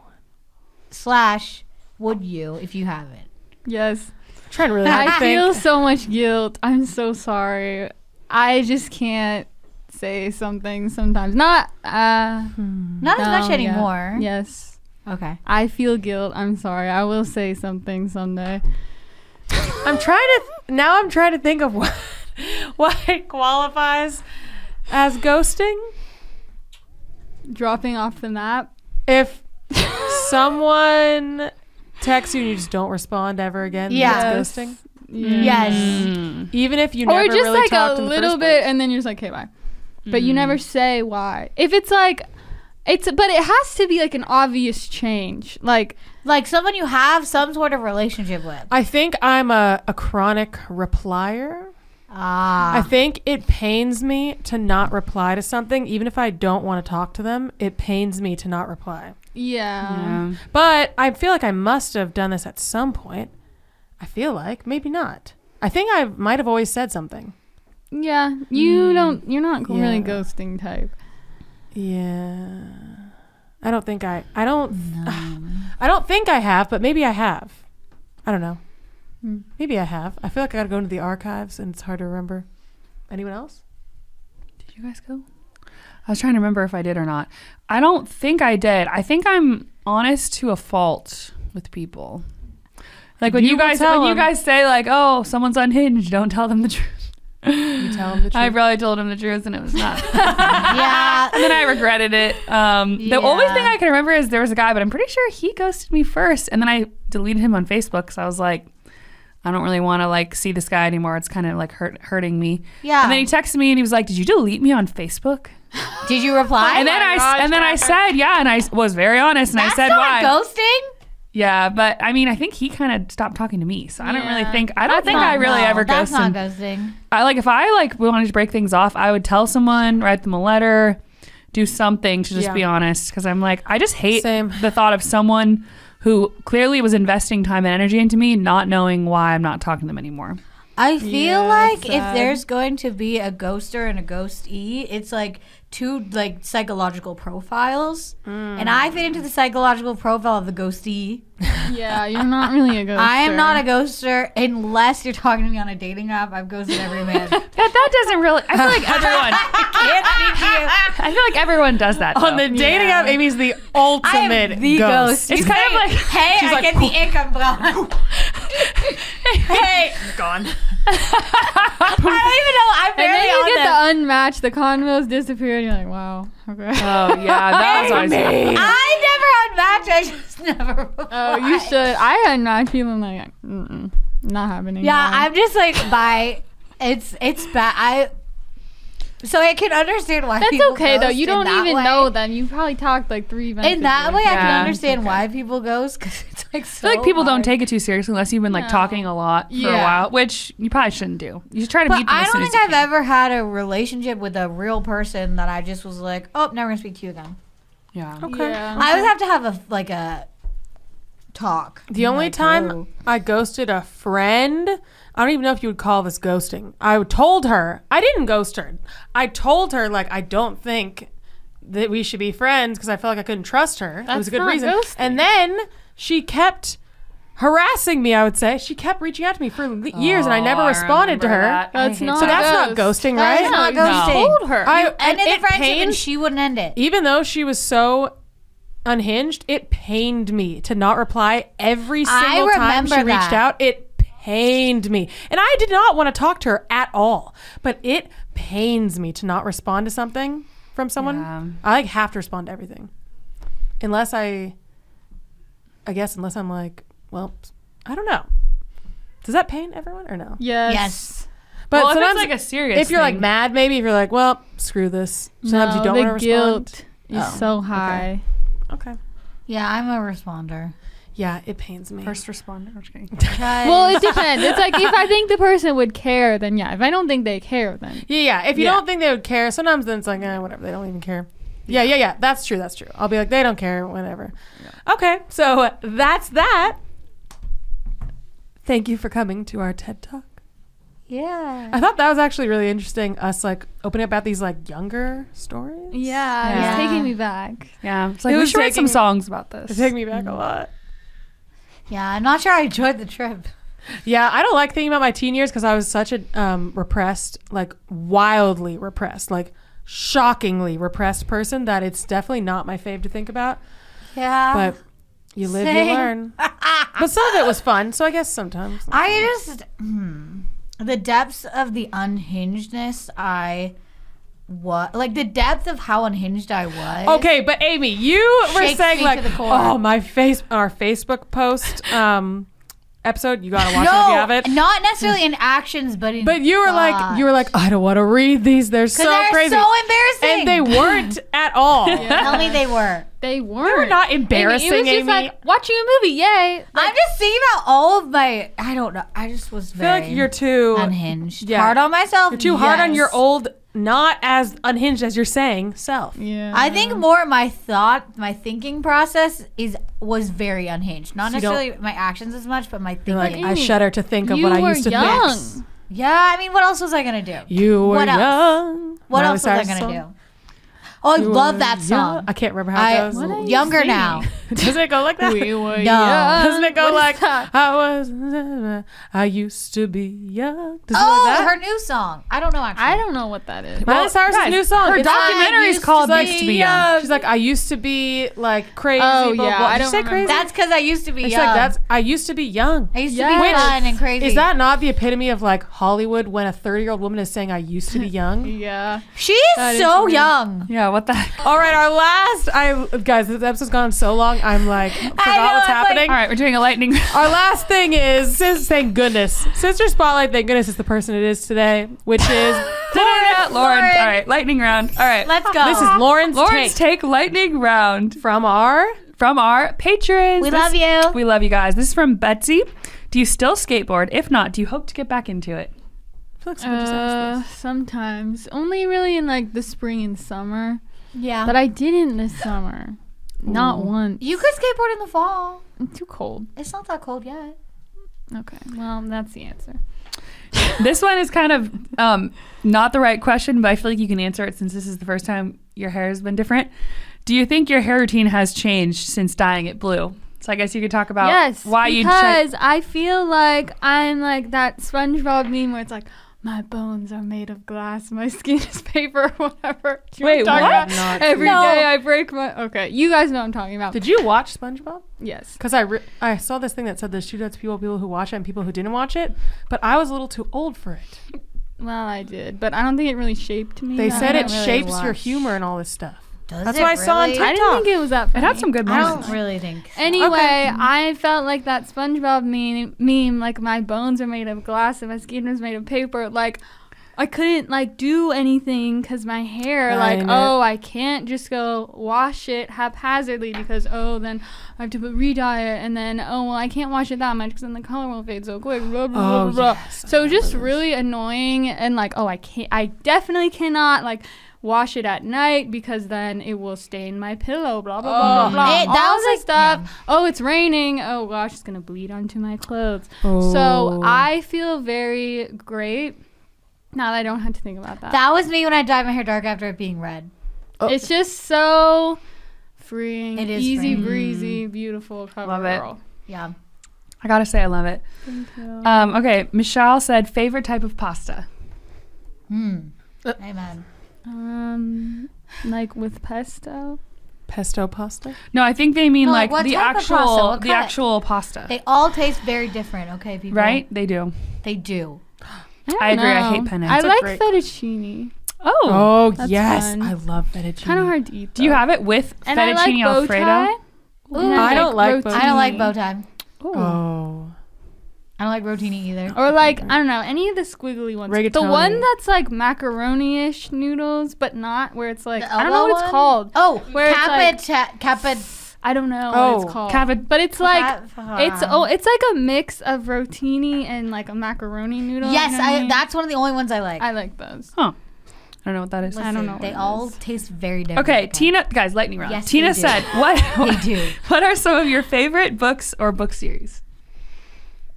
Speaker 5: Slash, would you if you haven't?
Speaker 1: Yes.
Speaker 3: trying really hard to
Speaker 1: I
Speaker 3: think.
Speaker 1: feel so much guilt. I'm so sorry. I just can't say something sometimes. Not uh
Speaker 5: Not as much
Speaker 1: no, yeah.
Speaker 5: anymore.
Speaker 1: Yes.
Speaker 5: Okay.
Speaker 1: I feel guilt. I'm sorry. I will say something someday.
Speaker 3: I'm trying to now. I'm trying to think of [laughs] what what qualifies as ghosting.
Speaker 1: Dropping off the map.
Speaker 3: If someone texts you and you just don't respond ever again,
Speaker 5: Yeah.
Speaker 3: that's ghosting.
Speaker 5: Yes.
Speaker 1: Mm.
Speaker 3: Even if you never
Speaker 1: Or just
Speaker 3: really
Speaker 1: like
Speaker 3: talked
Speaker 1: a little bit
Speaker 3: place.
Speaker 1: and then you're just like, okay, bye. But you never say why. If it's like it's but it has to be like an obvious change. Like
Speaker 5: Like someone you have some sort of relationship with.
Speaker 3: I think I'm a, a chronic replier.
Speaker 5: Ah.
Speaker 3: I think it pains me to not reply to something, even if I don't want to talk to them. It pains me to not reply.
Speaker 1: yeah.
Speaker 3: But I feel like I must have done this at some point. I feel like maybe not. I think I might have always said something.
Speaker 1: Yeah. You don't you're not really ghosting type.
Speaker 3: Yeah. I don't think I I don't [sighs] I don't think I have, but maybe I have. I don't know.
Speaker 1: Hmm.
Speaker 3: Maybe I have. I feel like I got to go into the archives and it's hard to remember. Anyone else?
Speaker 4: Did you guys go? I was trying to remember if I did or not. I don't think I did. I think I'm honest to a fault with people. Like when
Speaker 3: You
Speaker 4: you, guys when you guys say like, "Oh, someone's unhinged," don't tell them the truth.
Speaker 3: You tell them the [laughs] truth.
Speaker 4: I probably told him the truth and it was not. [laughs]
Speaker 5: yeah.
Speaker 4: and then I regretted it. Um, The only thing I can remember is there was a guy, but I'm pretty sure he ghosted me first, and then I deleted him on Facebook because I was like, I don't really want to like see this guy anymore. It's kind of like hurt, hurting me.
Speaker 5: Yeah.
Speaker 4: And then he texted me and he was like, "Did you delete me on Facebook?"
Speaker 5: Did you reply?
Speaker 4: and then I s-
Speaker 3: gosh,
Speaker 4: and then I said, "Yeah," and I was very honest, and
Speaker 5: That's
Speaker 4: I said why.
Speaker 5: ghosting.
Speaker 4: Yeah, but I mean, I think he kind of stopped talking to me, so I don't really think I don't
Speaker 1: That's
Speaker 4: think
Speaker 1: not-
Speaker 4: I really
Speaker 5: No,
Speaker 4: ever
Speaker 5: That's
Speaker 4: ghosted.
Speaker 5: not ghosting.
Speaker 4: I like if I like wanted to break things off, I would tell someone, write them a letter, do something to just
Speaker 3: Yeah.
Speaker 4: be honest. Because I'm like, I just hate
Speaker 3: Same.
Speaker 4: the thought of someone who clearly was investing time and energy into me, not knowing why I'm not talking to them anymore.
Speaker 5: I feel
Speaker 1: Yeah,
Speaker 5: like
Speaker 1: that's
Speaker 5: if
Speaker 1: sad.
Speaker 5: there's going to be a ghoster and a ghostee, it's like two like psychological profiles, and I mm. fit into the psychological profile of the ghostee.
Speaker 1: Yeah, [laughs] you're not really a ghoster.
Speaker 5: I am not a ghoster unless you're talking to me on a dating app. I've ghosted every man. [laughs]
Speaker 4: That that doesn't really. I feel like [laughs] everyone.
Speaker 5: Can't speak to you.
Speaker 4: I feel like everyone does that.
Speaker 3: On the dating
Speaker 1: Yeah.
Speaker 3: app, Amy's the ultimate
Speaker 5: the
Speaker 3: ghost.
Speaker 5: ghost.
Speaker 4: It's
Speaker 5: You
Speaker 4: kind of like-
Speaker 5: hey, I
Speaker 3: like,
Speaker 5: get the income gone. hey,
Speaker 3: gone. [laughs]
Speaker 5: I don't even know. I'm
Speaker 1: And
Speaker 5: barely
Speaker 1: then you get
Speaker 5: them.
Speaker 1: the unmatched, the convos disappear, and you're like, wow, okay.
Speaker 4: Oh yeah, that [laughs] was always.
Speaker 5: I never unmatch. I just [laughs] never.
Speaker 1: oh, you should. I unmatched people. I'm like, mm-mm, not happening.
Speaker 5: Yeah,
Speaker 1: no.
Speaker 5: I'm just like by. It's it's bad. I. So I can understand why.
Speaker 1: That's
Speaker 5: people
Speaker 1: okay though. You don't even
Speaker 5: way.
Speaker 1: know them. You probably talked like three messages.
Speaker 5: In that way, I can understand
Speaker 1: okay.
Speaker 5: why people ghost because [laughs] it's like
Speaker 4: I feel like people don't take it too seriously unless you've been like
Speaker 1: No.
Speaker 4: talking a lot for a while, which you probably shouldn't do. You should try to
Speaker 5: But
Speaker 4: meet them
Speaker 5: I don't
Speaker 4: soon
Speaker 5: think
Speaker 4: as
Speaker 5: I've
Speaker 4: can.
Speaker 5: ever had a relationship with a real person that I just was like, oh, never gonna speak to you again.
Speaker 4: Yeah.
Speaker 3: Okay.
Speaker 1: Yeah.
Speaker 5: I always have to have a like a talk.
Speaker 3: The only
Speaker 5: Like,
Speaker 3: time
Speaker 5: oh.
Speaker 3: I ghosted a friend, I don't even know if you would call this ghosting. I told her, I didn't ghost her. I told her, like, I don't think that we should be friends because I felt like I couldn't trust her. it was
Speaker 1: That's
Speaker 3: a good
Speaker 1: not
Speaker 3: reason.
Speaker 1: ghosting.
Speaker 3: And then she kept harassing me, I would say. She kept reaching out to me for le- years and I never
Speaker 4: Oh,
Speaker 3: responded to her.
Speaker 4: that.
Speaker 1: That's not
Speaker 3: So that's not ghosting,
Speaker 5: That
Speaker 3: right?
Speaker 5: is not
Speaker 4: No.
Speaker 5: ghosting.
Speaker 1: told her.
Speaker 3: I,
Speaker 5: You ended
Speaker 3: and
Speaker 5: the
Speaker 3: it
Speaker 5: friendship and she wouldn't end it.
Speaker 3: even though she was so unhinged, it pained me to not reply every single time she reached
Speaker 5: that.
Speaker 3: out. It pained me. And I did not want to talk to her at all. But it pains me to not respond to something from someone.
Speaker 4: Yeah.
Speaker 3: I like have to respond to everything. Unless I I guess unless I'm like, well, I don't know. Does that pain everyone or no?
Speaker 1: Yes.
Speaker 5: Yes.
Speaker 3: But
Speaker 4: well, if it's
Speaker 3: sometimes
Speaker 4: like a serious.
Speaker 3: if you're like mad, maybe if you're like, well, screw this. Sometimes you don't
Speaker 1: the
Speaker 3: want to respond.
Speaker 1: guilt is
Speaker 3: Oh,
Speaker 1: so high.
Speaker 3: Okay.
Speaker 5: Yeah, I'm a responder.
Speaker 3: Yeah, it pains me.
Speaker 4: first responder. I'm just kidding. [laughs]
Speaker 1: Well, it depends. It's like if I think the person would care, then yeah. If I don't think they care, then
Speaker 3: Yeah, yeah. If you
Speaker 1: Yeah.
Speaker 3: don't think they would care, sometimes then it's like, eh, whatever. They don't even care. Yeah, yeah, yeah. That's true. That's true. I'll be like, they don't care. Whatever. Okay, so that's that. Thank you for coming to our TED Talk.
Speaker 5: yeah.
Speaker 3: I thought that was actually really interesting. Us like opening up about these like younger stories.
Speaker 1: yeah,
Speaker 4: Yeah.
Speaker 1: it's taking me back.
Speaker 4: Yeah, it's like
Speaker 3: It
Speaker 4: we should write some songs about this.
Speaker 3: It took me back a lot.
Speaker 5: Yeah, I'm not sure I enjoyed the trip.
Speaker 3: Yeah, I don't like thinking about my teen years because I was such a um, repressed, like wildly repressed, like shockingly repressed person that it's definitely not my fave to think about.
Speaker 5: Yeah.
Speaker 3: But you live, you learn. [laughs] but some of it was fun, so I guess sometimes.
Speaker 5: I just hmm, the depths of the unhingedness I what like the depth of how unhinged I was.
Speaker 3: Okay, but Amy, you were
Speaker 5: Shakes
Speaker 3: saying
Speaker 5: me
Speaker 3: like,
Speaker 5: to the core.
Speaker 3: oh, my face, our Facebook post um, episode. You gotta watch it if you have it.
Speaker 5: not necessarily in actions, but in
Speaker 3: But you were like, you were like, I don't want to read these. They're so
Speaker 5: they're
Speaker 3: crazy,
Speaker 5: so embarrassing.
Speaker 3: and they weren't [laughs] at all.
Speaker 5: Tell me they were.
Speaker 1: They weren't.
Speaker 3: They were not embarrassing,
Speaker 1: Amy, it was just like watching a movie. Yay!
Speaker 5: I'm just seeing about all of my. I don't know. I just was
Speaker 3: I feel
Speaker 5: very
Speaker 3: like you're too
Speaker 5: unhinged.
Speaker 3: yeah.
Speaker 5: Hard on myself.
Speaker 3: You're too hard on
Speaker 5: yes.
Speaker 3: your old, not as unhinged as you're saying self.
Speaker 1: Yeah.
Speaker 5: I think more my thought, my thinking process is was very unhinged. Not
Speaker 3: So you don't-
Speaker 5: necessarily my actions as much, but my thinking.
Speaker 3: You're like, I shudder to think of
Speaker 1: you
Speaker 3: what I
Speaker 1: were
Speaker 3: used to
Speaker 1: young.
Speaker 3: think.
Speaker 5: yeah, I mean, what else was I gonna do?
Speaker 3: You were
Speaker 5: What else?
Speaker 3: young.
Speaker 5: What
Speaker 3: Miley
Speaker 5: else was I
Speaker 3: Cyrus
Speaker 5: gonna
Speaker 3: song.
Speaker 5: do? Oh, I
Speaker 3: You
Speaker 5: love
Speaker 3: were
Speaker 5: that
Speaker 3: young.
Speaker 5: song.
Speaker 3: I can't remember how
Speaker 5: I
Speaker 3: it goes.
Speaker 1: What are you
Speaker 5: younger
Speaker 1: singing? [laughs]
Speaker 5: now. [laughs]
Speaker 3: Does it go like that?
Speaker 1: we were
Speaker 5: No.
Speaker 1: young.
Speaker 3: Doesn't it go
Speaker 1: What is
Speaker 3: like? I was? I used to be young. Does
Speaker 5: Oh,
Speaker 3: like that?
Speaker 5: her new song. I don't know actually.
Speaker 1: I don't know what that is.
Speaker 3: Miley Cyrus's
Speaker 4: guys,
Speaker 3: new song.
Speaker 4: her
Speaker 3: It's
Speaker 4: documentary is called
Speaker 3: to
Speaker 4: Used to Be Young.
Speaker 3: She's like, I used to be like crazy.
Speaker 1: Oh,
Speaker 3: blah,
Speaker 1: yeah,
Speaker 3: blah.
Speaker 1: I don't
Speaker 3: say
Speaker 1: remember.
Speaker 3: crazy?
Speaker 5: That's because I used to be
Speaker 3: It's
Speaker 5: young.
Speaker 3: like that's. I used to be young.
Speaker 5: I used to
Speaker 1: Yes.
Speaker 5: be fun and crazy.
Speaker 3: Is that not the epitome of like Hollywood when a 30 year old woman is saying I used to be young? [laughs]
Speaker 1: Yeah.
Speaker 5: She's
Speaker 1: That is
Speaker 5: so young.
Speaker 4: Yeah, what the heck?
Speaker 3: All right, our last. I guys, this episode's gone so long. I'm like [laughs] forgot
Speaker 5: know,
Speaker 3: what's
Speaker 5: I'm like-
Speaker 3: happening.
Speaker 4: All right, we're doing a lightning.
Speaker 3: Our last thing is, sis- thank goodness, Sister Spotlight. Thank goodness is the person it is today, which is [laughs] [laughs]
Speaker 4: Florida Lauren.
Speaker 5: Lauren.
Speaker 4: All right, lightning round. All right.
Speaker 5: Let's go.
Speaker 3: This is Lauren's
Speaker 4: Lauren's
Speaker 3: take
Speaker 4: take lightning round
Speaker 3: from our.
Speaker 4: from our patrons.
Speaker 5: We
Speaker 4: This-
Speaker 5: love you.
Speaker 4: We love you guys. This is from Betsy. Do you still skateboard? If not, do you hope to get back into it?
Speaker 3: I feel like someone just
Speaker 1: Uh,
Speaker 3: this.
Speaker 1: sometimes only really in like the spring and summer,
Speaker 5: yeah.
Speaker 1: but I didn't this summer. Not once.
Speaker 5: you could skateboard in the fall.
Speaker 1: I'm too cold.
Speaker 5: It's not that cold yet.
Speaker 1: Okay, well that's the answer.
Speaker 4: This one is kind of um, not the right question, but I feel like you can answer it since this is the first time your hair has been different. Do you think your hair routine has changed since dyeing it blue? So I guess you could talk about
Speaker 1: yes,
Speaker 4: why you
Speaker 1: because I feel like I'm like that SpongeBob meme where it's like my bones are made of glass, my [laughs] skin is paper, or whatever. Do you know
Speaker 4: Wait,
Speaker 1: what?
Speaker 4: What?
Speaker 3: Not
Speaker 1: about? Every day
Speaker 5: No.
Speaker 1: I break my. Okay, you guys know what I'm talking about.
Speaker 3: Did you watch SpongeBob?
Speaker 1: yes.
Speaker 3: Because I re- I saw this thing that said there's two types of people: people who watch it and people who didn't watch it. But I was a little too old for it. [laughs]
Speaker 1: Well, I did, but I don't think it really shaped me.
Speaker 3: They
Speaker 1: I
Speaker 3: said it
Speaker 1: really
Speaker 3: shapes your humor and all this stuff.
Speaker 5: Does
Speaker 3: That's
Speaker 5: it
Speaker 3: what I saw on
Speaker 5: really?
Speaker 1: I didn't think it was that.
Speaker 4: It had some good
Speaker 5: I
Speaker 4: moments.
Speaker 5: don't really think. So.
Speaker 1: Anyway, I felt like that SpongeBob meme, meme, like my bones are made of glass and my skin is made of paper. Like, I couldn't like do anything because my hair,
Speaker 3: I
Speaker 1: like,
Speaker 3: know.
Speaker 1: oh, I can't just go wash it haphazardly because oh, then I have to put re-dye it, and then oh, well, I can't wash it that much because then the color will fade so quick. Blah, blah, blah,
Speaker 3: Oh,
Speaker 1: blah, blah.
Speaker 3: yes, I
Speaker 1: So
Speaker 3: remember
Speaker 1: just really annoying and like, oh, I can't, I definitely cannot like. Wash it at night because then it will stain my pillow. Blah blah blah blah blah.
Speaker 5: It- that
Speaker 1: All
Speaker 5: was
Speaker 1: this
Speaker 5: like-
Speaker 1: stuff oh, it's raining. Oh gosh, it's gonna bleed onto my clothes.
Speaker 3: Oh.
Speaker 1: So I feel very great now that I don't have to think about that.
Speaker 5: That was me when I dyed my hair dark after it being red.
Speaker 1: it's just so freeing,
Speaker 5: It is
Speaker 1: easy
Speaker 5: freeing.
Speaker 1: breezy, beautiful cover
Speaker 4: Love it.
Speaker 5: Yeah.
Speaker 4: I gotta say, I love it.
Speaker 1: Thank you.
Speaker 4: Um, okay, Michelle said favorite type of pasta.
Speaker 5: Hmm.
Speaker 3: Uh,
Speaker 5: Amen.
Speaker 1: Um, like with pesto.
Speaker 3: Pesto pasta.
Speaker 4: No, I think they mean
Speaker 5: No,
Speaker 4: like
Speaker 5: what
Speaker 4: the
Speaker 5: type of
Speaker 4: actual?
Speaker 5: What
Speaker 4: the
Speaker 5: kind?
Speaker 4: actual pasta.
Speaker 5: They all taste very different. Okay, people.
Speaker 4: right? They do.
Speaker 5: They do.
Speaker 1: don't
Speaker 4: I agree, I
Speaker 1: know.
Speaker 4: hate penne.
Speaker 1: I
Speaker 4: It's a
Speaker 1: like
Speaker 3: great-
Speaker 1: fettuccine.
Speaker 4: Oh.
Speaker 3: Oh
Speaker 1: that's
Speaker 3: yes,
Speaker 1: fun.
Speaker 3: I love fettuccine.
Speaker 1: Kind of hard to eat.
Speaker 4: Do you
Speaker 1: though.
Speaker 4: have it with
Speaker 1: And I like
Speaker 4: fettuccine
Speaker 1: bow
Speaker 4: alfredo?
Speaker 1: tie. And
Speaker 3: I don't like bow
Speaker 5: I don't like
Speaker 1: rotini.
Speaker 5: bow tie.
Speaker 3: Oh,
Speaker 5: I don't like rotini either.
Speaker 1: Or like I don't know any of the squiggly ones. The one that's like macaroni-ish noodles, but not where it's like
Speaker 5: The
Speaker 1: I don't know
Speaker 5: elbow
Speaker 1: what it's
Speaker 5: one?
Speaker 1: called.
Speaker 5: Oh,
Speaker 1: Where it's like-
Speaker 5: capita, capita.
Speaker 1: I don't know
Speaker 3: Oh,
Speaker 1: what it's oh, called.
Speaker 4: cava-
Speaker 1: but it's like
Speaker 5: Cap-
Speaker 1: it's oh it's like a mix of rotini and like a macaroni noodle.
Speaker 5: Yes,
Speaker 1: you know what
Speaker 5: I,
Speaker 1: mean?
Speaker 5: that's one of the only ones I like.
Speaker 1: I like those.
Speaker 4: Huh. I don't know what that is.
Speaker 1: I don't know
Speaker 5: They
Speaker 1: what it
Speaker 5: all
Speaker 1: is.
Speaker 5: taste very different.
Speaker 4: Okay, Tina, guys, lightning round.
Speaker 5: Yes,
Speaker 4: Tina
Speaker 5: they do.
Speaker 4: said, "What?
Speaker 5: They do. [laughs]
Speaker 4: What are some of your favorite books or book series?"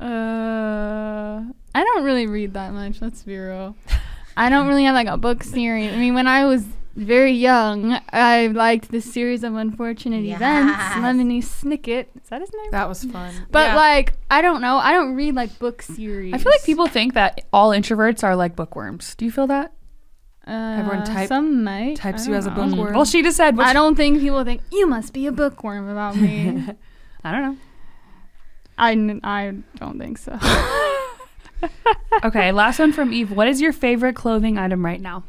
Speaker 1: Uh, I don't really read that much. Let's be real. [laughs] I don't really have like a book series. I mean, when I was very young, I liked the series of unfortunate events.
Speaker 5: Yes.
Speaker 1: Lemony Snicket. Is that his name?
Speaker 3: that was fun.
Speaker 1: But
Speaker 3: Yeah.
Speaker 1: like, I don't know. I don't read like book series.
Speaker 4: I feel like people think that all introverts are like bookworms. Do you feel that?
Speaker 1: Uh,
Speaker 3: Everyone type-
Speaker 1: some might
Speaker 3: types you
Speaker 1: don't
Speaker 3: as a bookworm.
Speaker 4: Well, she just said.
Speaker 1: I don't think people think you must be a bookworm about me. [laughs]
Speaker 4: I don't know.
Speaker 1: I, n- I don't think so. [laughs]
Speaker 4: Okay, last one from Eve. What is your favorite clothing item right now?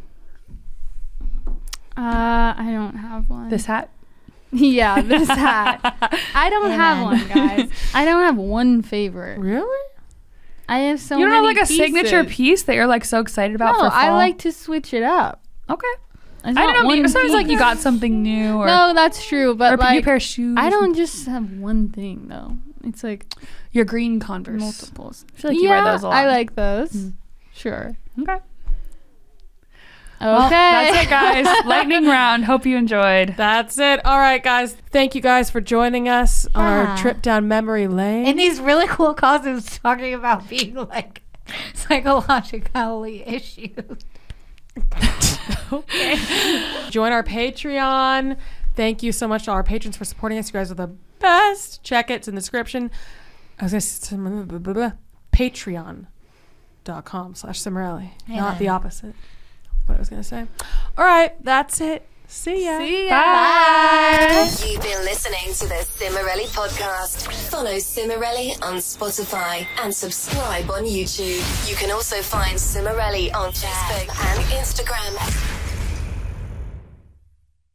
Speaker 1: Uh, I don't have one.
Speaker 4: This hat.
Speaker 1: yeah, this [laughs] hat. I don't have one, guys. I don't have one favorite.
Speaker 3: really?
Speaker 1: I have so
Speaker 4: you don't have like a signature piece that you're like so excited about
Speaker 1: No. I like to switch it up.
Speaker 4: Okay. I don't know. Sometimes like you got something new or
Speaker 1: No, that's true,
Speaker 4: or
Speaker 1: but
Speaker 4: a new
Speaker 1: like
Speaker 4: pair of shoes.
Speaker 1: I don't just have one thing though. It's like
Speaker 4: Your green Converse.
Speaker 1: multiples.
Speaker 4: I feel like you
Speaker 1: yeah,
Speaker 4: wear those a lot.
Speaker 1: I like those.
Speaker 4: Mm.
Speaker 1: Sure.
Speaker 4: Okay.
Speaker 1: Okay.
Speaker 4: That's it, guys. [laughs] Lightning round. Hope you enjoyed.
Speaker 3: That's it. All right, guys. Thank you guys for joining us on
Speaker 5: Yeah.
Speaker 3: our trip down memory lane.
Speaker 5: in these really cool costumes talking about being like psychologically issues. [laughs] okay.
Speaker 3: Join our Patreon. Thank you so much to our patrons for supporting us. You guys are the best. Check it. It's in the description. I was going to say patreon.com slash Cimorelli. Not the opposite. What I was going to say. All right. That's it. See ya.
Speaker 1: See ya.
Speaker 5: Bye.
Speaker 2: You've been listening to the Cimorelli podcast. Follow Cimorelli on Spotify and subscribe on YouTube. You can also find Cimorelli on Facebook and Instagram.